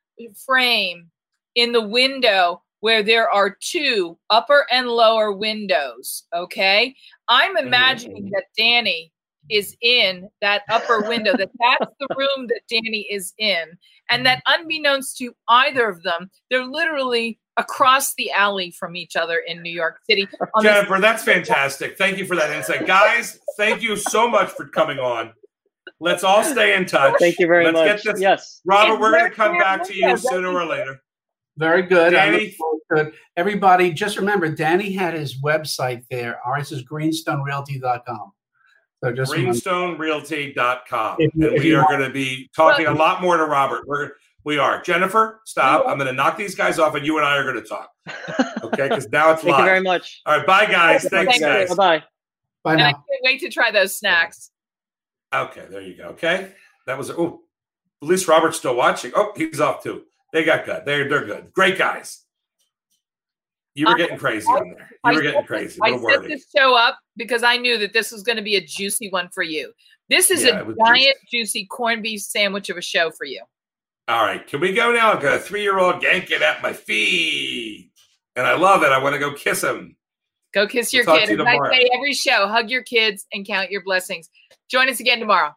frame in the window where there are two upper and lower windows. Okay. I'm mm-hmm. imagining that Danny is in that upper window, that that's the room that Danny is in. And that unbeknownst to either of them, they're literally across the alley from each other in New York City. Jennifer, that's fantastic. Thank you for that insight. Guys, thank you so much for coming on. Let's all stay in touch. Thank you very Let's much. Get this. Yes, Robert, And we're going to come back to yeah, you sooner or later. Very good. Danny? forward. Everybody, just remember, Danny had his website there. Ours is greenstonerealty.com. So just remember, GreenstoneRealty.com. If and if we are want- going to be talking a lot more to Robert. We're we are. Jennifer, stop. I'm going to knock these guys off, and you and I are going to talk. Okay, because now it's live. thank you very much. All right, bye, guys. Thanks, you. guys. Bye bye. bye And I can't wait to try those snacks. Okay, there you go. Okay, that was. Oh, at least Robert's still watching. Oh, he's off too. They got good. They're they're good. Great guys. You were getting crazy on there. I You were getting crazy. I set this show up because I knew that this was going to be a juicy one for you. This is Yeah, a giant, juicy corned beef sandwich of a show for you. All right, can we go now? I've got a three-year-old yanking at my feet, and I love it. I want to go kiss him. Go kiss your We'll kid. you I say every show, hug your kids and count your blessings. Join us again tomorrow.